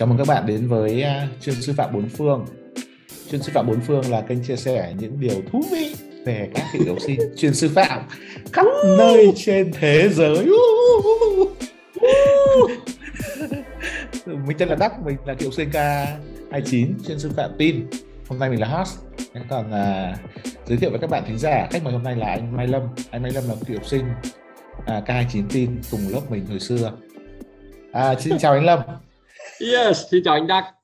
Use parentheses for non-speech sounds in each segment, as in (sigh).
Chào mừng các bạn đến với uh, chuyên sư phạm bốn phương. Chuyên sư phạm bốn phương là kênh chia sẻ những điều thú vị về các cựu học sinh chuyên sư phạm khắp nơi trên thế giới. mình tên là Đắc, mình là cựu sinh K29 chuyên sư phạm tin. Hôm nay mình là host. Còn uh, giới thiệu với các bạn thính giả, khách mời hôm nay là anh Mai Lâm. Anh Mai Lâm là cựu học sinh uh, K29 tin cùng lớp mình hồi xưa. À, xin chào anh Lâm. Yes, xin chào anh Đắc.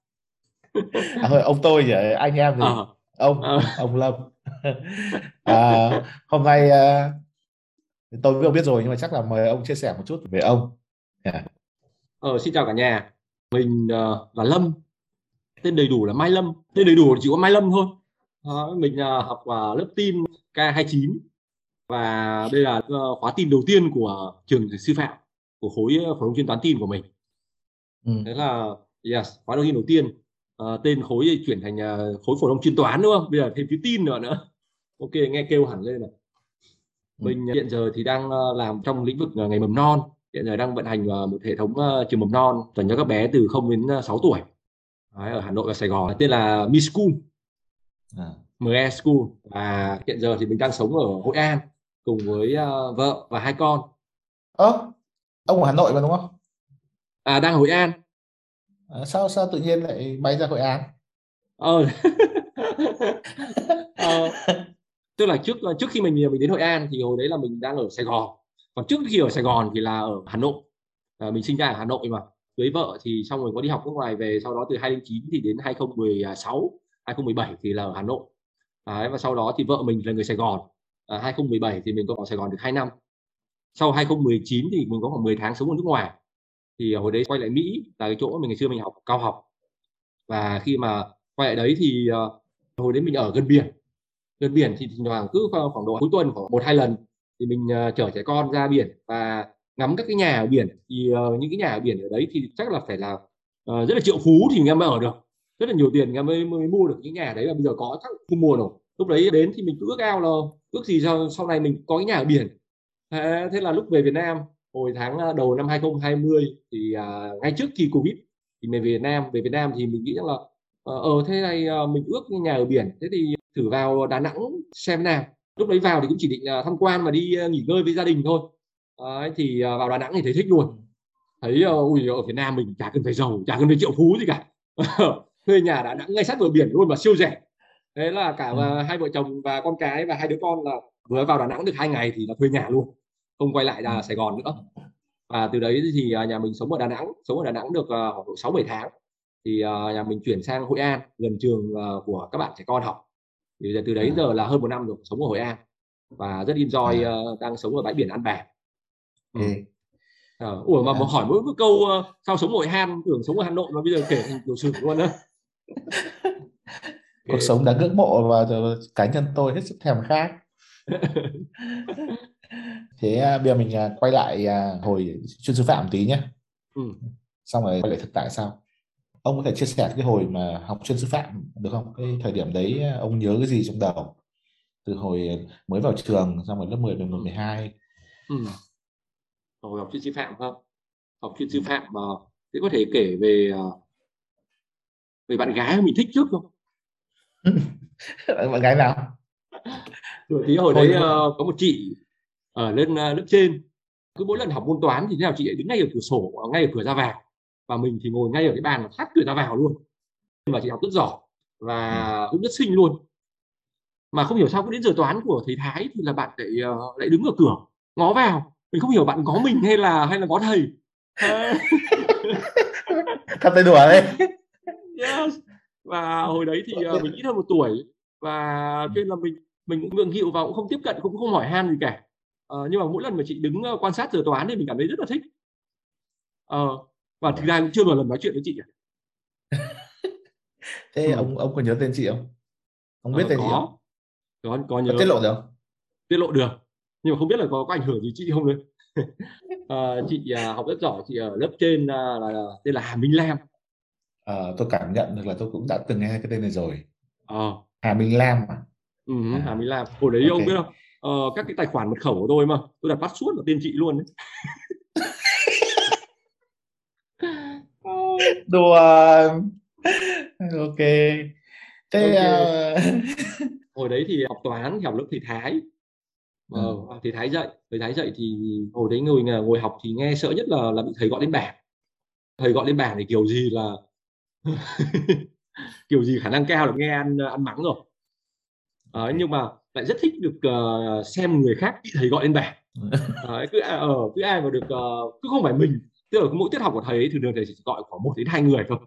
à, ông tôi vậy anh em thì à. ông à. ông Lâm. (laughs) à, hôm nay à, tôi với ông biết rồi nhưng mà chắc là mời ông chia sẻ một chút về ông. Yeah. Ờ, xin chào cả nhà. Mình uh, là Lâm. Tên đầy đủ là Mai Lâm. Tên đầy đủ chỉ có Mai Lâm thôi. Uh, mình uh, học uh, lớp tin K29 và đây là uh, khóa tin đầu tiên của trường sư phạm của khối phổ thông chuyên toán tin của mình ừ. thế là yes khóa đầu tiên đầu tiên. Uh, tên khối chuyển thành uh, khối phổ thông chuyên toán đúng không? Bây giờ thêm chữ tin nữa nữa. Ok nghe kêu hẳn lên này. Ừ. mình hiện giờ thì đang uh, làm trong lĩnh vực ngày mầm non. Hiện giờ đang vận hành một hệ thống trường mầm non dành cho các bé từ 0 đến uh, 6 tuổi. Đấy, ở Hà Nội và Sài Gòn. Tên là Mi School. À. ME School. Và hiện giờ thì mình đang sống ở Hội An cùng với vợ và hai con. Ơ ông ở Hà Nội mà đúng không à đang ở Hội An. À, sao sao tự nhiên lại bay ra Hội An? Ờ. (laughs) Ờ tức là trước trước khi mình mình đến Hội An thì hồi đấy là mình đang ở Sài Gòn. Còn trước khi ở Sài Gòn thì là ở Hà Nội. À, mình sinh ra ở Hà Nội mà cưới vợ thì xong rồi có đi học nước ngoài về sau đó từ 2009 thì đến 2016 2017 thì là ở Hà Nội. Đấy, và sau đó thì vợ mình là người Sài Gòn. À, 2017 thì mình có ở Sài Gòn được 2 năm. Sau 2019 thì mình có khoảng 10 tháng sống ở nước ngoài thì hồi đấy quay lại Mỹ là cái chỗ mình ngày xưa mình học cao học. Và khi mà quay lại đấy thì uh, hồi đấy mình ở gần biển. Gần biển thì thỉnh thoảng cứ khoảng độ cuối tuần khoảng một hai lần thì mình uh, chở trẻ con ra biển và ngắm các cái nhà ở biển. Thì uh, những cái nhà ở biển ở đấy thì chắc là phải là uh, rất là triệu phú thì em mới ở được. Rất là nhiều tiền em mới, mới mua được những nhà đấy và bây giờ có chắc không mua nổi lúc đấy đến thì mình cứ ước ao là ước gì sau, sau này mình có cái nhà ở biển. Thế, thế là lúc về Việt Nam hồi tháng à, đầu năm 2020 thì uh, ngay trước khi Covid thì mình về Việt Nam. Về Việt Nam thì mình nghĩ rằng là ờ uh, thế này uh, mình ước nhà ở biển. Thế thì thử vào Đà Nẵng xem nào. Lúc đấy vào thì cũng chỉ định uh, tham quan và đi uh, nghỉ ngơi với gia đình thôi. Uh, thì vào Đà Nẵng thì thấy thích luôn. Thấy uh, ui ở Việt Nam mình chả cần phải giàu chả cần phải triệu phú gì cả. (laughs) Thuê nhà Đà Nẵng ngay sát bờ biển luôn mà siêu rẻ. Thế là cả ừ. hai vợ chồng và con cái và hai đứa con là vừa vào Đà Nẵng được hai ngày thì là thuê nhà luôn không quay lại ra ừ. Sài Gòn nữa. Và từ đấy thì à, nhà mình sống ở Đà Nẵng sống ở Đà Nẵng được à, khoảng sáu bảy tháng. Thì à, nhà mình chuyển sang Hội An gần trường của các bạn trẻ con học. Thì từ đấy giờ là hơn một năm rồi sống ở Hội An. Và rất enjoy đang sống ở bãi biển An Bàng. Ừ. À, ủa mà, mà hỏi mỗi một câu sao sống ở Hội An tưởng sống ở Hà Nội mà bây giờ kể thành tiểu sử luôn á. Cuộc sống đã ngưỡng mộ và cá nhân tôi hết sức thèm khát (laughs) thế à, bây giờ mình à, quay lại à, hồi chuyên sư phạm tí nhé. Ừ. xong rồi quay lại thực tại sao ông có thể chia sẻ cái hồi mà học chuyên sư phạm được không? Cái thời điểm đấy ông nhớ cái gì trong đầu? Từ hồi mới vào trường xong rồi lớp 10, 11, 12 ừ. hồi học chuyên sư phạm không? Học chuyên sư phạm mà thế có thể kể về về bạn gái mình thích trước không? (laughs) Bạn gái nào? Rồi tí hồi đấy uh, có một chị ở lên uh, lớp trên. Cứ mỗi lần học môn toán thì thế nào chị ấy đứng ngay ở cửa sổ ngay ở cửa ra vào. Và mình thì ngồi ngay ở cái bàn sát cửa ra vào luôn. Và chị học rất giỏi và ừ. cũng rất xinh luôn. Mà không hiểu sao cứ đến giờ toán của thầy Thái thì là bạn lại uh, lại đứng ở cửa ngó vào. Mình không hiểu bạn có mình hay là hay là có thầy. (laughs) Thật tay đùa đấy. Yes. và hồi đấy thì uh, mình (laughs) ít hơn một tuổi và ừ. cho nên là mình mình cũng ngượng nghịu và cũng không tiếp cận cũng không hỏi han gì cả ờ, nhưng mà mỗi lần mà chị đứng quan sát giờ toán thì mình cảm thấy rất là thích. Ờ, và thực ra cũng chưa một lần nói chuyện với chị (laughs) thế ừ. ông ông có nhớ tên chị không? Ông biết ờ, tên có. chị không? Có có nhớ. có tiết lộ được không? Tiết lộ được. Nhưng mà không biết là có, có ảnh hưởng gì chị không nữa. À, (laughs) chị à, học rất giỏi. Chị ở lớp trên à, là, là tên là Hà Minh Lam. À, tôi cảm nhận được là tôi cũng đã từng nghe cái tên này rồi. À. Hà Minh Lam à? Ừ, à. Hà Minh Lam. Hồi đấy okay. ông biết không ờ, các cái tài khoản mật khẩu của tôi mà tôi đặt password vào tên chị luôn đấy (laughs) đùa. Ok. Thế okay. Uh... (laughs) hồi đấy thì học toán học lớp thầy thái. Ờ, ừ. thầy thái dạy. Thầy thái dạy thì hồi đấy ngồi ngồi học thì nghe sợ nhất là là bị thầy gọi lên bảng. Thầy gọi lên bảng thì kiểu gì là (laughs) kiểu gì khả năng cao là nghe ăn ăn mắng rồi à, nhưng mà lại rất thích được uh, xem người khác bị thầy gọi lên bảng. (laughs) À, cứ uh, cứ ai mà được uh, cứ không phải mình tức là mỗi tiết học của thầy ấy thường thường thầy chỉ gọi khoảng một đến hai người thôi.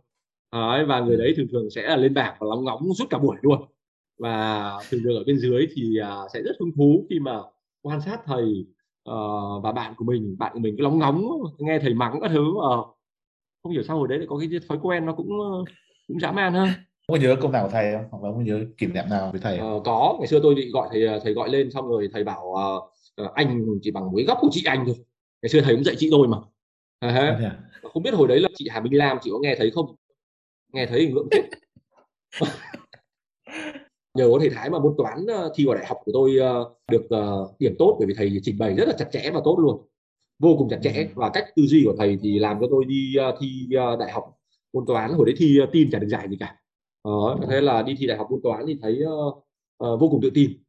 À, và người đấy thường thường sẽ là lên bảng và lóng ngóng suốt cả buổi luôn. Và thường thường ở bên dưới thì uh, sẽ rất hứng thú khi mà quan sát thầy uh, và bạn của mình bạn của mình cứ lóng ngóng nghe thầy mắng các thứ uh, không hiểu sao hồi đấy lại có cái thói quen nó cũng cũng dã man ha có nhớ câu nào của thầy không? Hoặc là có nhớ kỷ niệm nào với thầy Ờ, có. Ngày xưa tôi bị gọi thầy thầy gọi lên xong rồi thầy bảo uh, anh chỉ bằng mấy góc của chị anh thôi. Ngày xưa thầy cũng dạy chị tôi mà. À, à? không biết hồi đấy là chị Hà Minh Lam chị có nghe thấy không? Nghe thấy hình lượng chết (laughs) nhờ có thầy Thái mà môn toán thi vào đại học của tôi được điểm tốt bởi vì thầy trình bày rất là chặt chẽ và tốt luôn. Vô cùng chặt chẽ. Ừ. và cách tư duy của thầy thì làm cho tôi đi thi đại học môn toán. Hồi đấy thi tin chả được giải gì cả đó, thế là đi thi đại học môn toán thì thấy uh, uh, vô cùng tự tin.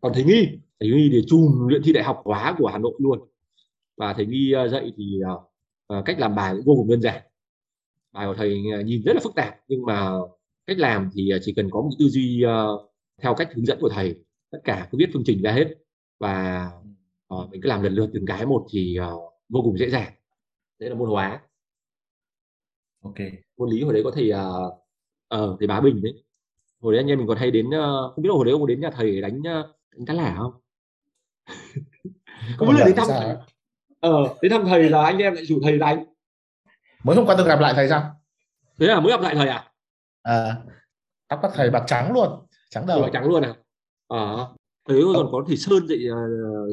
Còn thầy nghi thầy nghi thì chùm luyện thi đại học hóa của hà nội luôn. Và thầy nghi uh, dạy thì uh, uh, cách làm bài cũng vô cùng đơn giản. Bài của thầy nhìn rất là phức tạp nhưng mà cách làm thì chỉ cần có một tư duy uh, theo cách hướng dẫn của thầy tất cả cứ viết phương trình ra hết. Và uh, mình cứ làm lần lượt từng cái một thì uh, vô cùng dễ dàng. Đấy là môn hóa. Ok. Môn lý hồi đấy có thầy uh, ờ thầy bá bình đấy. Hồi đấy anh em mình còn hay đến uh, không biết là hồi đấy ông có đến nhà thầy đánh uh, đánh cá lẻ không? Không biết là đến thăm thầy ờ đến thăm thầy là anh em lại rủ thầy đánh. Mới hôm qua tôi gặp lại thầy sao? Thế à mới gặp lại thầy à? À tóc các thầy bạc trắng luôn trắng đầu. Bạc trắng luôn à? Ờ. À, thế còn có thầy sơn dạy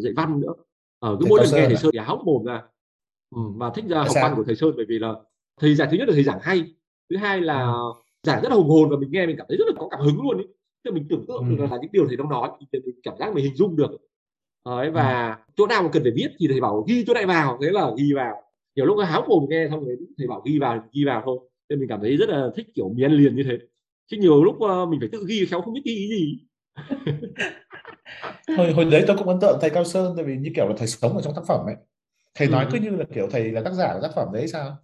dạy văn nữa. Ở ờ, cứ mỗi lần nghe thầy sơn thì hóc mồm ra. Ừ, và thích ra học văn của thầy sơn bởi vì là thầy giảng thứ nhất là thầy giảng hay thứ hai là ừ giảng rất là hùng hồn và mình nghe mình cảm thấy rất là có cảm hứng luôn thì mình tưởng tượng ừ. được là những điều thầy đang nói thì mình cảm giác mình hình dung được. Đấy, và ừ. chỗ nào mà cần phải viết thì thầy bảo ghi chỗ này vào thế là ghi vào. Nhiều lúc háo mồm nghe xong rồi thầy bảo ghi vào ghi vào thôi. Nên mình cảm thấy rất là thích kiểu miên liền như thế. Chứ nhiều lúc uh, mình phải tự ghi khéo không biết ghi gì. (laughs) Hồi hồi đấy tôi cũng ấn tượng thầy cao sơn tại vì như kiểu là thầy sống ở trong tác phẩm ấy. Thầy ừ. nói cứ như là kiểu thầy là tác giả của tác phẩm đấy sao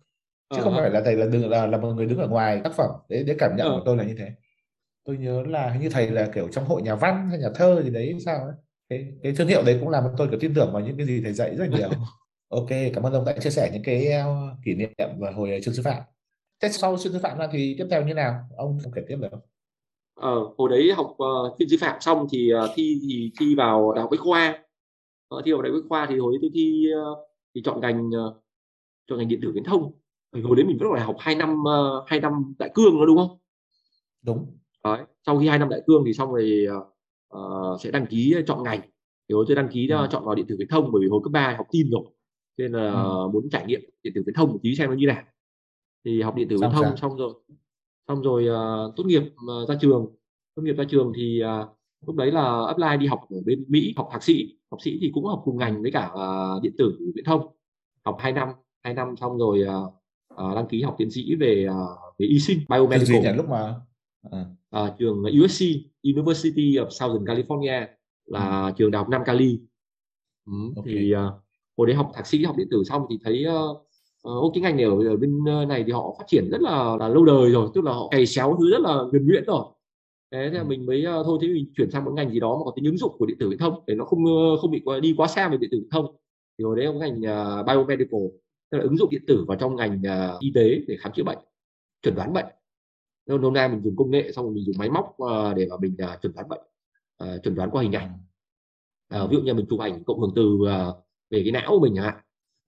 chứ uh-huh. không phải là thầy là đứng là là một người đứng ở ngoài tác phẩm. Đấy để cảm nhận uh-huh. của tôi là như thế. Tôi nhớ là hình như thầy là kiểu trong hội nhà văn hay nhà thơ gì đấy sao ấy. Cái, cái thương hiệu đấy cũng làm tôi kiểu tin tưởng vào những cái gì thầy dạy rất nhiều. (laughs) Ok cảm ơn ông đã chia sẻ những cái kỷ niệm và hồi trường sư phạm. Thế sau chuyên sư phạm ra thì tiếp theo như nào? Ông kể tiếp được. Không ờ, hồi đấy học uh, chuyên sư phạm xong thì uh, thi thì thi vào đại học bách khoa. Ờ, thi vào đại học bách khoa thì hồi đấy tôi thi uh, thì chọn ngành uh, chọn ngành điện tử viễn thông hồi đấy mình vẫn phải học 2 năm uh, 2 năm đại cương đó đúng không? Đúng. Đấy sau khi hai năm đại cương thì xong rồi uh, sẽ đăng ký chọn ngành. Thì hồi tôi đăng ký ừ. chọn vào điện tử viễn thông bởi vì hồi cấp 3 học tin rồi. Nên là ừ. muốn trải nghiệm điện tử viễn thông một tí xem nó như nào. Thì học điện tử viễn thông xong rồi xong rồi uh, tốt nghiệp uh, ra trường. Tốt nghiệp ra trường thì uh, lúc đấy là apply đi học ở bên Mỹ học thạc sĩ. Học sĩ thì cũng học cùng ngành với cả uh, điện tử viễn thông. Học 2 năm 2 năm xong rồi uh, uh, đăng ký học tiến sĩ về uh, về y sinh biomedical gì lúc mà à. uh, trường USC University of Southern California là ừ. trường đại học Nam Cali ừ, okay. thì uh, hồi đấy học thạc sĩ học điện tử xong thì thấy uh, uh, cái ngành này ở, ở bên này thì họ phát triển rất là, là lâu đời rồi tức là họ cày xéo thứ rất là nhuần nhuyễn rồi thế thì ừ. mình mới uh, thôi thế mình chuyển sang một ngành gì đó mà có tính ứng dụng của điện tử viễn thông để nó không không bị đi quá xa về điện tử viễn thông thì hồi đấy có ngành uh, biomedical tức là ứng dụng điện tử vào trong ngành uh, y tế để khám chữa bệnh chuẩn đoán bệnh. Nên hôm nay mình dùng công nghệ xong rồi mình dùng máy móc uh, để mà mình uh, chuẩn đoán bệnh uh, chuẩn đoán qua hình ảnh. Uh, ví dụ như mình chụp ảnh cộng hưởng từ uh, về cái não của mình chẳng hạn.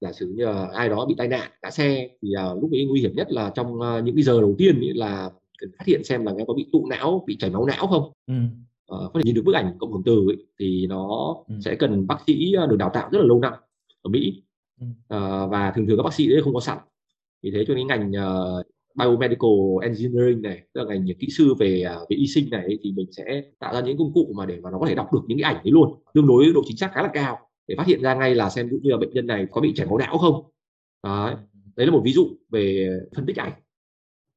Giả sử như uh, ai đó bị tai nạn ngã xe thì uh, lúc ấy nguy hiểm nhất là trong uh, những cái giờ đầu tiên ý là cần phát hiện xem là nó có bị tụ não bị chảy máu não không. Ừ. uh, có thể nhìn được bức ảnh cộng hưởng từ ấy, thì nó ừ. sẽ cần bác sĩ được đào tạo rất là lâu năm ở Mỹ uh, và thường thường các bác sĩ đấy không có sẵn. Vì thế cho nên ngành uh, biomedical engineering này tức là ngành kỹ sư về à, về y sinh này thì mình sẽ tạo ra những công cụ mà để mà nó có thể đọc được những cái ảnh đấy luôn tương đối độ chính xác khá là cao để phát hiện ra ngay là xem cũng như là bệnh nhân này có bị chảy máu não không. Đấy, đấy là một ví dụ về phân tích ảnh.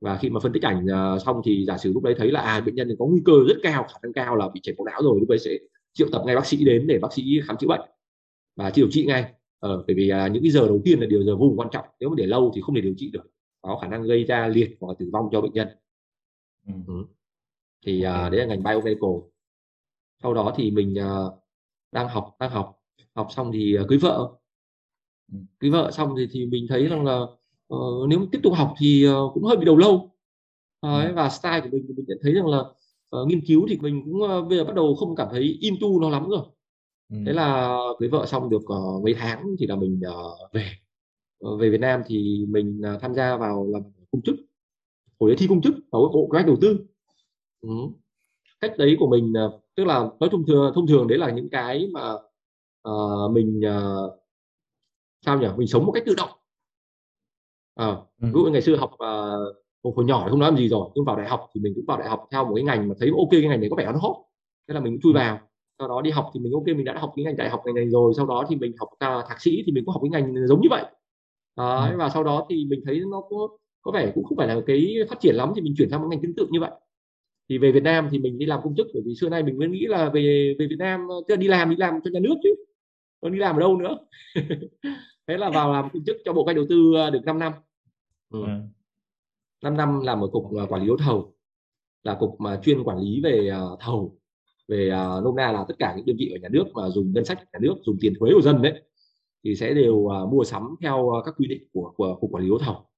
Và khi mà phân tích ảnh ờ, xong thì giả sử lúc đấy thấy là à bệnh nhân có nguy cơ rất cao khả năng cao là bị chảy máu não rồi lúc đấy sẽ triệu tập ngay bác sĩ đến để bác sĩ khám chữa bệnh và điều trị ngay ờ, bởi vì uh, những cái giờ đầu tiên là điều giờ vô cùng quan trọng nếu mà để lâu thì không thể điều trị được có khả năng gây ra liệt hoặc tử vong cho bệnh nhân. Ừ. Ừ. thì uh, đấy là ngành biomedical sau đó thì mình uh, đang học đang học học xong thì uh, cưới vợ. Cưới vợ xong thì thì mình thấy rằng là uh, nếu tiếp tục học thì uh, cũng hơi bị đầu lâu. Đấy, và style của mình thì mình nhận thấy rằng là uh, nghiên cứu thì mình cũng uh, bây giờ bắt đầu không cảm thấy into nó lắm rồi ừ. thế là cưới vợ xong được uh, mấy tháng thì là mình uh, về. Uh, về Việt Nam thì mình uh, tham gia vào làm công chức. Hồi đấy thi công chức ở bộ kế hoạch đầu tư. Ừ. cách đấy của mình uh, tức là nói thông thường thông thường đấy là những cái mà uh, mình uh, sao nhỉ? Mình sống một cách tự động. À, ví dụ ngày xưa học uh, hồi nhỏ thì không nói làm gì rồi nhưng vào đại học thì mình cũng vào đại học theo một cái ngành mà thấy ok cái ngành này có vẻ nó hot. Thế là mình cũng chui vào sau đó đi học thì mình ok mình đã học cái ngành đại học ngành này rồi sau đó thì mình học uh, thạc sĩ thì mình cũng học cái ngành giống như vậy. Đấy, và sau đó thì mình thấy nó có có vẻ cũng không phải là cái phát triển lắm thì mình chuyển sang một ngành tương tự như vậy. Thì về Việt Nam thì mình đi làm công chức bởi vì xưa nay mình vẫn nghĩ là về về Việt Nam tức là đi làm đi làm cho nhà nước chứ còn đi làm ở đâu nữa. (laughs) Thế là vào làm công chức cho bộ cách đầu tư được 5 năm. Ừ. 5 ừ. năm làm ở cục à, quản lý đấu thầu là cục mà chuyên quản lý về thầu về uh, nôm na là tất cả những đơn vị ở nhà nước mà dùng ngân sách nhà nước dùng tiền thuế của dân đấy thì sẽ đều uh, mua sắm theo uh, các quy định của của cục quản lý đấu thầu.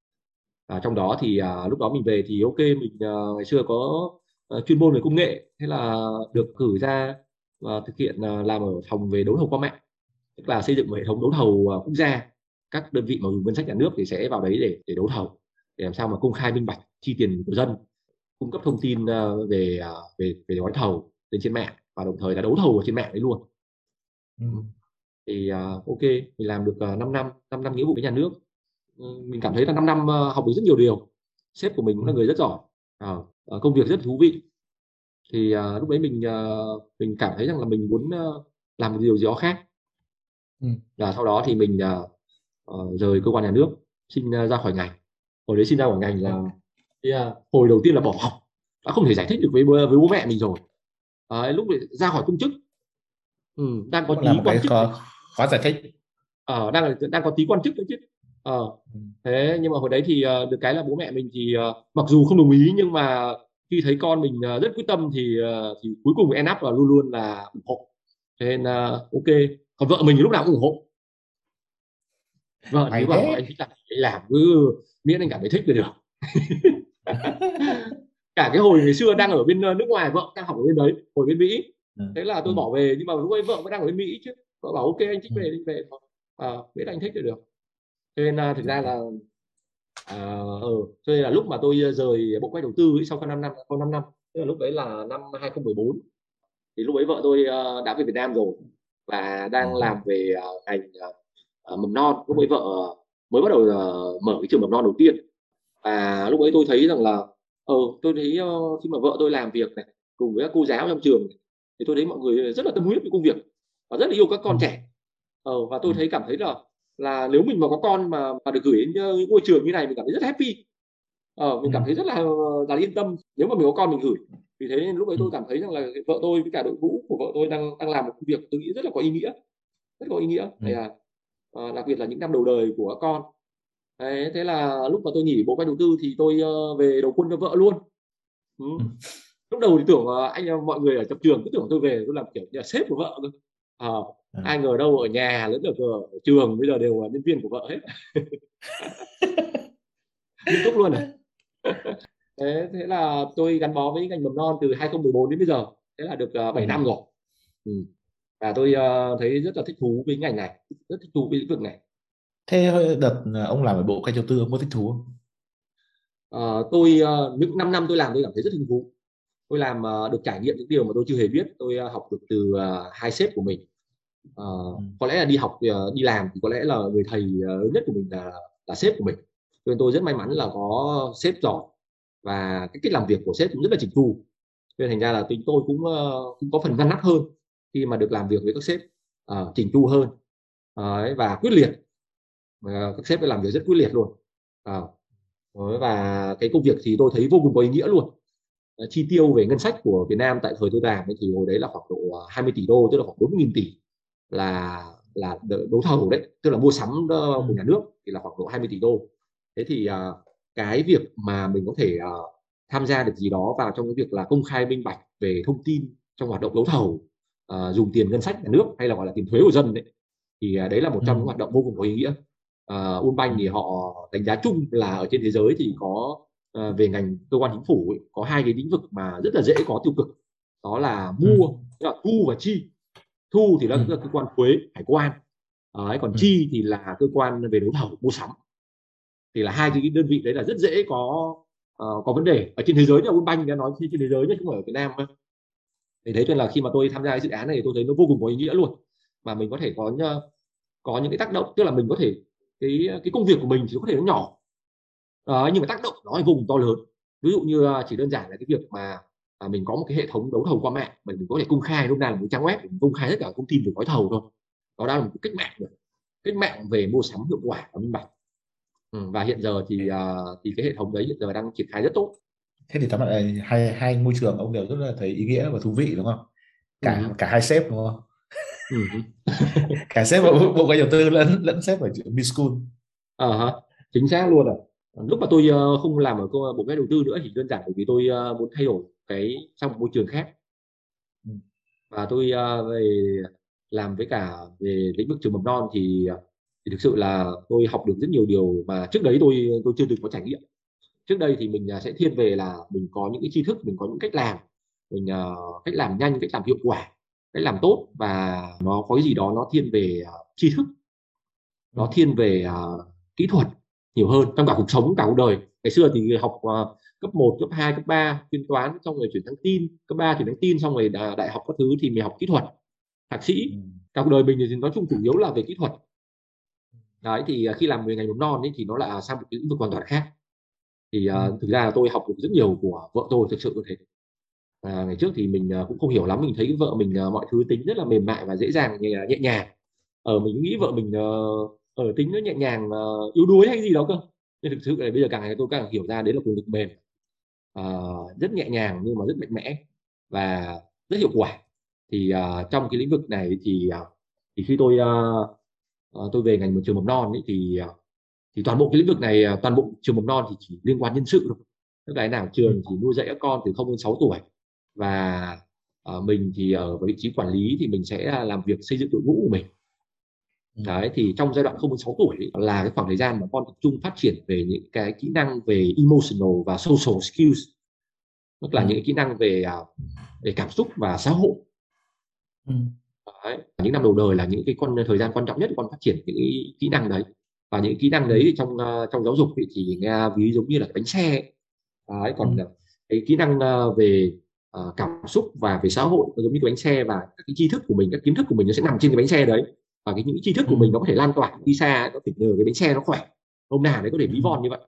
À, trong đó thì à, lúc đó mình về thì ok mình à, ngày xưa có à, chuyên môn về công nghệ thế là được cử ra và thực hiện à, làm ở phòng về đấu thầu qua mạng. Tức là xây dựng một hệ thống đấu thầu à, quốc gia các đơn vị mà dùng ngân sách nhà nước thì sẽ vào đấy để để đấu thầu để làm sao mà công khai minh bạch chi tiền của dân cung cấp thông tin à, về uh, về về gói thầu lên trên mạng và đồng thời là đấu thầu ở trên mạng đấy luôn. Ừ. thì uh, ok mình làm được uh, 5 năm 5 năm nghĩa vụ với nhà nước. Ừ, mình cảm thấy là 5 năm uh, học được rất nhiều điều. Sếp của mình cũng là ừ. người rất giỏi. Uh, công việc rất thú vị. Thì uh, lúc đấy mình uh, mình cảm thấy rằng là mình muốn uh, làm một điều gì đó khác. Ừ. và sau đó thì mình uh, uh, rời cơ quan nhà nước xin uh, ra khỏi ngành. Hồi đấy xin ra khỏi ngành là yeah, hồi đầu tiên là bỏ học. Đã không thể giải thích được với với bố mẹ mình rồi uh, lúc ra khỏi công chức. Ừ, đang có tí quan chức khó, khó giải thích. Uh, đang đang có tí quan chức đấy chứ. Uh, thế nhưng mà hồi đấy thì uh, được cái là bố mẹ mình thì uh, mặc dù không đồng ý nhưng mà khi thấy con mình rất quyết tâm thì thì cuối cùng end up là luôn luôn là ủng hộ. Thế nên ok. Còn vợ mình lúc nào cũng ủng hộ. Vâng nếu mà anh thích làm thì làm cứ miễn anh cảm thấy thích là được (laughs) cả cái hồi ngày xưa đang ở bên ờ, nước ngoài vợ đang học ở bên đấy hồi bên mỹ. Ừ. thế là tôi ừ. bỏ về nhưng mà lúc ấy vợ vẫn đang ở bên mỹ chứ. Vợ bảo ok anh thích ừ. về anh về à, biết anh thích là được. Cho nên uh, thực ra là à, ừ, cho nên là lúc mà tôi rời bộ quay đầu tư ấy, sau 5 năm sau 5 năm tức là lúc đấy là năm 2014 thì lúc ấy vợ tôi uh, đã về Việt Nam rồi và đang làm về uh, ngành uh, mầm non. Lúc ấy vợ mới bắt đầu uh, mở cái trường mầm non đầu tiên. Và lúc ấy tôi thấy rằng là ờ tôi thấy uh, khi mà vợ tôi làm việc này cùng với các cô giáo trong trường thì tôi thấy mọi người rất là tâm huyết với công việc và rất là yêu các con trẻ. Ờ, và tôi thấy cảm thấy là là nếu mình mà có con mà mà được gửi đến những ngôi trường như này mình cảm thấy rất happy. Ờ, mình cảm thấy rất là là yên tâm. Nếu mà mình có con mình gửi vì thế nên lúc ấy tôi cảm thấy rằng là vợ tôi với cả đội ngũ của vợ tôi đang đang làm một công việc tôi nghĩ rất là có ý nghĩa rất có ý nghĩa. Này là uh, đặc biệt là những năm đầu đời của con Đấy, thế là lúc mà tôi nghỉ bộ quay đầu tư thì tôi uh, về đầu quân cho vợ luôn ừ. ừ. lúc đầu thì tưởng anh mọi người ở tập trường cứ tưởng tôi về tôi làm kiểu nhà sếp của vợ cơ à, à. ai ngờ đâu ở nhà lẫn ở, ở trường bây giờ đều là nhân viên của vợ hết (laughs) nghiêm túc luôn này thế thế là tôi gắn bó với ngành mầm non từ 2014 đến bây giờ thế là được uh, 7 ừ. năm rồi ừ và tôi uh, thấy rất là thích thú với ngành này rất thích thú với lĩnh vực này thế đợt ờ, ông làm ở bộ kênh đầu tư ông có thích thú không? Uh, tôi uh, những 5 năm tôi làm tôi cảm thấy rất thích thú. Tôi làm được trải nghiệm những điều mà tôi chưa hề biết. Tôi học được từ hai sếp của mình. Ừ. có lẽ là đi học đi làm thì có lẽ là người thầy uh, nhất của mình là là sếp của mình. Nên tôi rất may mắn là có sếp giỏi và cái cách làm việc của sếp cũng rất là chỉnh chu. Nên thành ra là tính tôi cũng cũng có phần ngăn nắp hơn khi mà được làm việc với các sếp uh, chỉnh chu hơn. Uh, và quyết liệt uh, các sếp phải làm việc rất quyết liệt luôn. Uh, và cái công việc thì tôi thấy vô cùng có ý nghĩa luôn. Chi tiêu về ngân sách của Việt Nam tại thời tôi làm thì hồi đấy là khoảng độ 20 tỷ đô tức là khoảng 40.000 tỷ là là đấu thầu đấy tức là mua sắm của nhà nước thì là khoảng độ 20 tỷ đô. Thế thì cái việc mà mình có thể tham gia được gì đó vào trong cái việc là công khai minh bạch về thông tin trong hoạt động đấu thầu dùng tiền ngân sách nhà nước hay là gọi là tiền thuế của dân đấy thì đấy là một trong những ừ. hoạt động vô cùng có ý nghĩa uh, Unbank thì họ đánh giá chung là ở trên thế giới thì có uh, về ngành cơ quan chính phủ ấy, có hai cái lĩnh vực mà rất là dễ có tiêu cực. Đó là mua ừ. là thu và chi. Thu thì là ừ. cơ quan thuế hải quan. Đấy, còn ừ. chi thì là cơ quan về đấu thầu mua sắm. Thì là hai cái đơn vị đấy là rất dễ có uh, có vấn đề. Ở trên thế giới là Unbank đã nói trên thế giới nhất không phải ở Việt Nam thì thế cho nên là khi mà tôi tham gia cái dự án này tôi thấy nó vô cùng có ý nghĩa luôn. Mà mình có thể có có những cái tác động tức là mình có thể cái cái công việc của mình thì có thể nó nhỏ. À, nhưng mà tác động nó vô cùng to lớn. Ví dụ như à, chỉ đơn giản là cái việc mà à, mình có một cái hệ thống đấu thầu qua mạng mình có thể công khai lúc nào là một trang web mình công khai tất cả thông tin về gói thầu thôi. Đó đã là một cách mạng rồi. Cách mạng về mua sắm hiệu quả và minh bạch. Ừ, và hiện giờ thì uh, thì cái hệ thống đấy hiện giờ đang triển khai rất tốt. Thế thì tóm lại hai hai môi trường ông đều rất là thấy ý nghĩa và thú vị đúng không? Cả ừ. cả hai sếp đúng không ừ. (laughs) cả sếp bộ, bộ cái đầu tư lẫn lẫn sếp ở B School à, uh chính xác luôn rồi lúc mà tôi uh, không làm ở bộ cái đầu tư nữa thì đơn giản bởi vì tôi uh, muốn thay đổi cái trong một môi trường khác. Ừ. và tôi uh, về làm với cả về lĩnh vực trường mầm non thì thì thực sự là tôi học được rất nhiều điều mà trước đấy tôi tôi chưa từng có trải nghiệm. Trước đây thì mình à, sẽ thiên về là mình có những cái tri thức mình có những cách làm. Mình cách làm nhanh cách làm hiệu quả cách làm tốt và nó có cái gì đó nó thiên về uh, tri thức nó thiên về uh, kỹ thuật nhiều hơn trong cả cuộc sống cả cuộc đời. Ngày xưa thì học uh, cấp 1, cấp 2, cấp 3 chuyên toán xong rồi chuyển sang tin cấp 3 chuyển sang tin xong rồi đại học các thứ thì mình học kỹ thuật thạc sĩ. Ừ. cả cuộc đời mình thì nói chung chủ yếu là về kỹ thuật. Đấy thì khi làm về ngành mầm non ấy, thì nó lại sang một cái lĩnh vực hoàn toàn khác. Thì uh, thực ra là tôi học được rất nhiều của vợ tôi thực sự như thế à, ngày trước thì mình uh, cũng không hiểu lắm mình thấy vợ mình uh, mọi thứ tính rất là mềm mại và dễ dàng nhẹ, nhẹ nhàng. Ở uh, mình nghĩ vợ mình ở tính nó nhẹ nhàng yếu đuối hay gì đó cơ. Nhưng thực sự là bây giờ càng ngày tôi càng hiểu ra đấy là quyền lực mềm. Uh, rất nhẹ nhàng nhưng mà rất mạnh mẽ và rất hiệu quả. Thì uh, trong cái lĩnh vực này thì uh, thì khi tôi uh, uh, tôi về ngành một trường mầm non ấy, thì uh, thì toàn bộ cái lĩnh vực này à, toàn bộ trường mầm non thì chỉ liên quan nhân sự thôi. Tức là nào trường ừ. chỉ nuôi dạy các con từ 0 đến 6 tuổi và uh, mình thì ở vị trí quản lý thì mình sẽ làm việc xây dựng đội ngũ của mình ừ. đấy thì trong giai đoạn 0 đến 6 tuổi là cái khoảng thời gian mà con tập trung phát triển về những cái kỹ năng về emotional và social skills tức là ừ. những kỹ năng về à, về cảm xúc và xã hội đấy. những năm đầu đời là những cái con thời gian quan trọng nhất con phát triển những kỹ năng đấy và những kỹ năng đấy trong uh, trong giáo dục thì chỉ nghe ví giống như là bánh xe đấy, còn ừ. cái kỹ năng uh, về uh, cảm xúc và về xã hội giống như cái bánh xe và các cái tri thức của mình các kiến thức của mình nó sẽ nằm trên cái bánh xe đấy. Và cái những tri thức của mình nó có thể lan tỏa đi xa có thể nhờ cái bánh xe nó khỏe hôm nào đấy có thể ví von như vậy.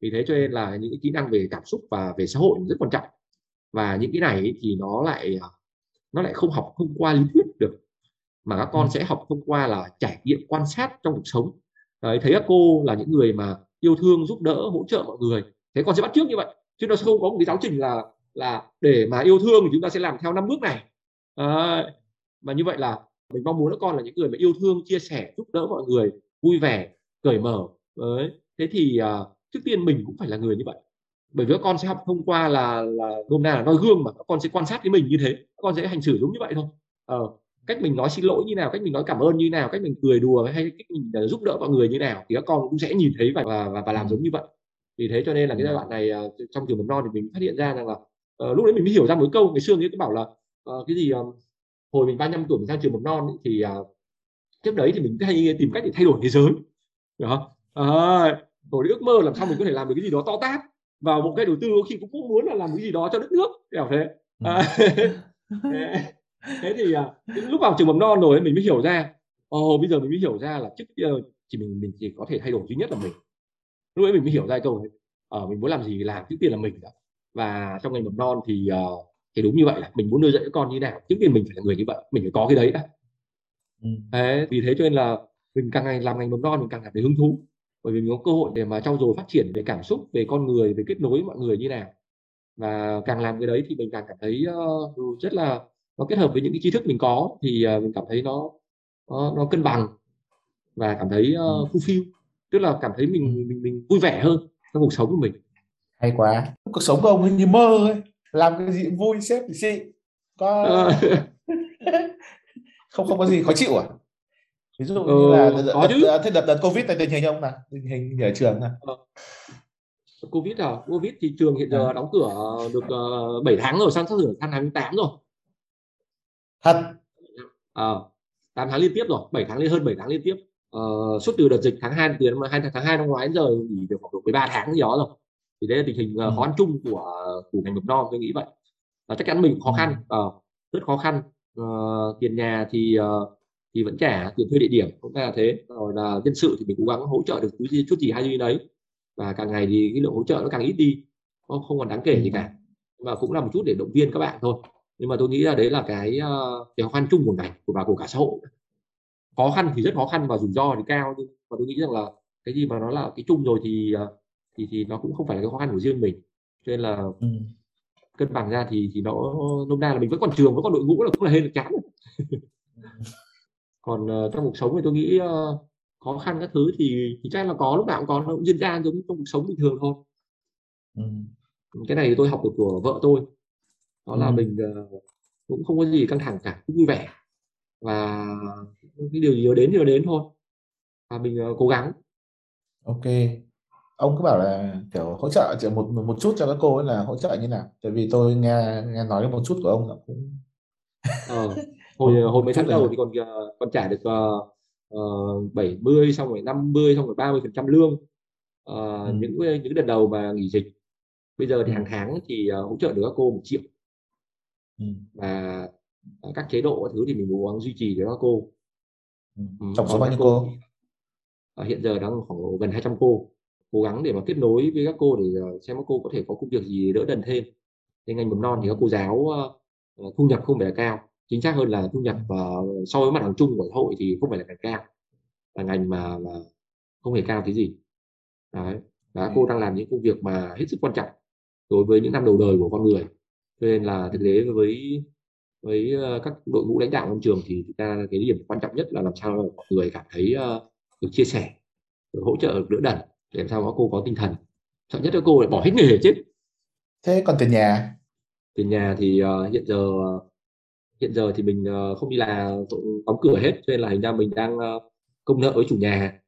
Vì thế cho nên là những cái kỹ năng về cảm xúc và về xã hội rất quan trọng. Và những cái này thì nó lại nó lại không học thông qua lý thuyết được mà các con sẽ học thông qua là trải nghiệm quan sát trong cuộc sống. Đấy, thấy các cô là những người mà yêu thương giúp đỡ hỗ trợ mọi người thế con sẽ bắt trước như vậy chứ nó sẽ không có một cái giáo trình là là để mà yêu thương thì chúng ta sẽ làm theo năm bước này. À, mà như vậy là mình mong muốn các con là những người mà yêu thương chia sẻ giúp đỡ mọi người vui vẻ cởi mở. Đấy thế thì uh, trước tiên mình cũng phải là người như vậy. Bởi vì các con sẽ học thông qua là là hôm nay là noi gương mà các con sẽ quan sát cái mình như thế. Các con sẽ hành xử giống như vậy thôi. Ờ, cách mình nói xin lỗi như nào cách mình nói cảm ơn như nào cách mình cười đùa hay cách mình ờ, giúp đỡ mọi người như nào thì các con cũng sẽ nhìn thấy và và, và làm giống như vậy. Vì thế cho nên là cái giai đoạn này uh, trong trường mầm non thì mình phát hiện ra rằng là uh, lúc đấy mình mới hiểu ra một câu ngày xưa ấy cứ bảo là uh, cái gì uh, hồi mình 35 tuổi mình sang trường mầm non ấy, thì uh, trước đấy thì mình hay tìm cách để thay đổi thế giới đó à, hồi ước mơ làm sao mình có thể làm được cái gì đó to tát vào một cái đầu tư có khi cũng cũng muốn là làm cái gì đó cho đất nước kiểu thế. À, thế thì à, lúc vào trường mầm non rồi mình mới hiểu ra. Ồ bây giờ mình mới hiểu ra là trước giờ chỉ mình mình chỉ có thể thay đổi duy nhất là mình. Lúc ấy mình mới hiểu ra câu ở ờ, mình muốn làm gì làm trước tiên là mình và trong ngành mầm non thì uh, thì đúng như vậy là mình muốn nuôi dạy các con như nào trước tiên mình phải là người như vậy mình phải có cái đấy đã. Ừ. thế vì thế cho nên là mình càng ngày làm ngành mầm non mình càng cảm thấy hứng thú bởi vì mình có cơ hội để mà trau dồi phát triển về cảm xúc về con người về kết nối với mọi người như nào. Và càng làm cái đấy thì mình càng cảm thấy uh, rất là nó kết hợp với những cái tri thức mình có thì uh, mình cảm thấy nó nó, nó cân bằng và cảm thấy uh, fulfill tức là cảm thấy mình mình mình vui vẻ hơn trong cuộc sống của mình hay quá. Cuộc sống của ông như mơ ấy. Làm cái gì vui sếp thì xị. Có (laughs) không không có gì khó chịu à? Ví dụ như là ừ, đợt, đợt, đợt, đợt, đợt covid này tình hình ông nào? Tình hình ở trường nào? Ờ. covid à covid thì trường hiện giờ à. đóng cửa được uh, ờ, 7 tháng rồi sang sắp sửa sang tháng 8 rồi. Thật? À, 8 tháng liên tiếp rồi 7 tháng liên hơn 7 tháng liên tiếp. Uh, suốt từ đợt dịch tháng 2 từ hai tháng 2 năm ngoái đến giờ nghỉ được khoảng 13 tháng gì đó rồi thì đây là tình hình khó khăn chung của của ngành mầm non tôi nghĩ vậy. Và chắc chắn mình khó khăn uh, rất khó khăn. Uh, tiền nhà thì uh, thì vẫn trả tiền thuê địa điểm cũng là thế. Rồi là nhân sự thì mình cố gắng hỗ trợ được chút gì, chút gì hay gì đấy. Và càng ngày thì cái lượng hỗ trợ nó càng ít đi không, không còn đáng kể gì cả. Mà cũng là một chút để động viên các bạn thôi. Nhưng mà tôi nghĩ là đấy là cái cái khó khăn chung của ngành của bà của cả xã hội. Khó khăn thì rất khó khăn và rủi ro thì cao nhưng mà tôi nghĩ rằng là cái gì mà nó là cái chung rồi thì thì thì nó cũng không phải là cái khó khăn của riêng mình. Cho nên là ừ. cân bằng ra thì thì nó nôm na là mình vẫn còn trường vẫn còn đội ngũ là cũng là hơi chán (laughs) còn uh, trong cuộc sống thì tôi nghĩ uh, khó khăn các thứ thì thì chắc là có lúc nào cũng có nó cũng diễn ra giống trong cuộc sống bình thường thôi. Ừ. cái này thì tôi học được của vợ tôi. Đó ừ. là mình uh, cũng không có gì căng thẳng cả cũng vui vẻ. Và cái điều gì nó đến thì nó đến thôi. Và mình uh, cố gắng. Ok ông cứ bảo là kiểu hỗ trợ chỉ một một chút cho các cô ấy là hỗ trợ như nào tại vì tôi nghe nghe nói một chút của ông cũng ờ, (laughs) hồi hồi mấy tháng đầu thì còn ờ, còn trả được uh, uh, 70 xong rồi 50 xong rồi 30 phần trăm lương uh, ừ. những những đợt đầu mà nghỉ dịch bây giờ thì ừ. hàng tháng thì uh, hỗ trợ được các cô một triệu ừ. và các chế độ thứ thì mình cố gắng duy trì cho các cô ừ. tổng số bao nhiêu cô, cô? Uh, hiện giờ đang khoảng gần 200 cô cố gắng để mà kết nối với các cô để xem các cô có thể có công việc gì đỡ đần thêm. Trên ngành mầm non thì các cô giáo uh, thu nhập không phải là cao. Chính xác hơn là thu nhập uh, so với mặt bằng chung của xã hội thì không phải là ngành cao. Là ngành mà, mà không hề cao tí gì. Đấy và cô đang làm những công việc mà hết sức quan trọng đối với những năm đầu đời của con người. Cho nên là thực tế với với các đội ngũ lãnh đạo trong trường thì thực ra cái điểm quan trọng nhất là làm sao mọi người cảm thấy uh, được chia sẻ được hỗ trợ được đỡ đần để làm sao có cô có tinh thần. Sợ nhất là cô lại bỏ hết nghề chết thế còn tiền nhà? Tiền nhà thì uh, hiện giờ hiện giờ thì mình uh, không đi làm đóng cửa hết. Cho nên là hình ra mình đang uh, công nợ với chủ nhà.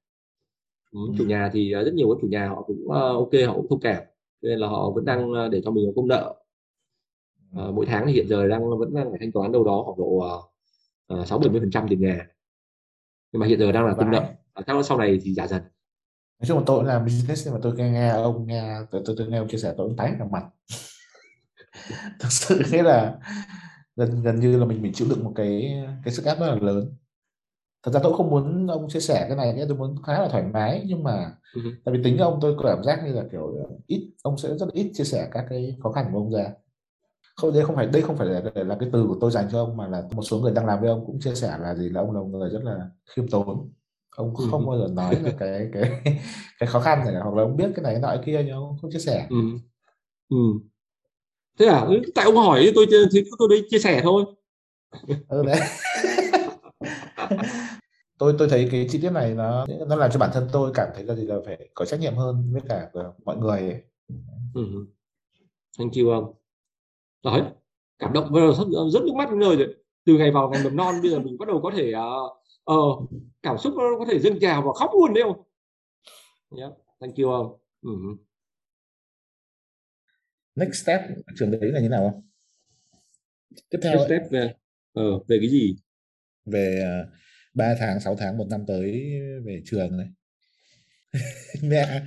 Ừ, ừ. chủ nhà thì uh, rất nhiều các chủ nhà họ cũng uh, ok họ cũng thông cảm. Cho nên là họ vẫn đang uh, để cho mình công nợ. Uh, mỗi tháng thì hiện giờ đang vẫn đang phải thanh toán đâu đó khoảng độ sáu bảy mươi phần trăm tiền nhà. Nhưng mà hiện giờ đang là công nợ. Uh, sau này thì giả dần nói chung là tôi làm business nhưng mà tôi nghe, nghe ông nghe tôi, tôi, tôi nghe ông chia sẻ tôi tái cả mặt. (laughs) Thực sự thế là gần gần như là mình bị chịu đựng một cái cái sức ép rất là lớn. Thật ra tôi không muốn ông chia sẻ cái này tôi muốn khá là thoải mái nhưng mà uh-huh. tại vì tính ông tôi cảm giác như là kiểu ít ông sẽ rất ít chia sẻ các cái khó khăn của ông ra. Không đây không phải đây không phải là, là cái từ của tôi dành cho ông mà là một số người đang làm với ông cũng chia sẻ là gì là ông là một người rất là khiêm tốn ông không (laughs) uh-huh. bao giờ nói là cái cái (laughs) cái khó khăn này hoặc là ông biết cái này cái nọ kia nhưng ông không chia sẻ uh-huh. Uh-huh thế à ừ, tại ông hỏi tôi thì tôi đây chia sẻ thôi ừ, đấy. (laughs) tôi tôi thấy cái chi tiết này nó nó làm cho bản thân tôi cảm thấy là gì là phải có trách nhiệm hơn với cả mọi người ấy. Ừ. thank you ông đấy cảm động rất, rất nước mắt rồi từ ngày vào ngành mầm non bây giờ mình bắt đầu có thể uh, uh, cảm xúc nó có thể dâng trào và khóc luôn đấy không yeah. thank you ông uh next step trường đấy là như nào không tiếp theo next step về ờ, về cái gì về uh, 3 tháng 6 tháng một năm tới về trường này (laughs) mẹ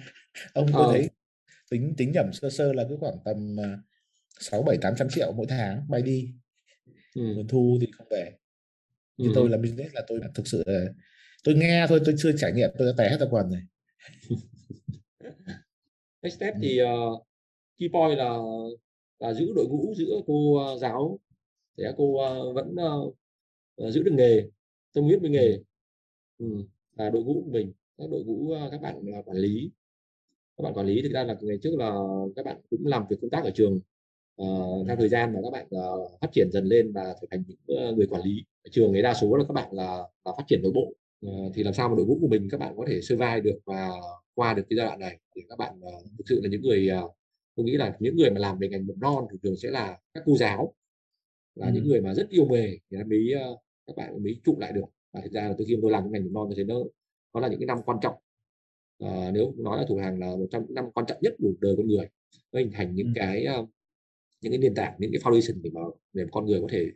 ông có ờ. thấy tính tính nhẩm sơ sơ là cứ khoảng tầm uh, sáu bảy tám trăm triệu mỗi tháng bay đi ừ. nguồn thu thì không về như ừ. tôi là business là tôi thực sự là tôi nghe thôi tôi chưa trải nghiệm tôi đã té hết tập quần rồi. (laughs) Next step ừ. thì uh, key point là là giữ đội ngũ giữ cô uh, giáo để cô uh, vẫn uh, giữ được nghề tâm huyết với nghề. Ừ, là đội ngũ của mình các đội ngũ các bạn quản lý. Các bạn quản lý thực ra là ngày trước là các bạn cũng làm việc công tác ở trường uh, theo thời gian mà các bạn uh, phát triển dần lên và trở thành những uh, người quản lý. Ở trường ấy đa số là các bạn là, là phát triển nội bộ. uh, thì làm sao mà đội ngũ của mình các bạn có thể survive được và qua được cái giai đoạn này thì các bạn uh, thực sự là những người uh, tôi nghĩ là những người mà làm về ngành mầm non thì thường sẽ là các cô giáo là ừ. những người mà rất yêu nghề thì mới các bạn mới trụ lại được và thực ra là từ khi tôi làm cái ngành mầm non thì nó nó là những cái năm quan trọng uh, nếu nói là thủ hàng là một trong những năm quan trọng nhất của đời con người nó hình thành những ừ. cái những cái nền tảng những cái foundation để mà để con người có thể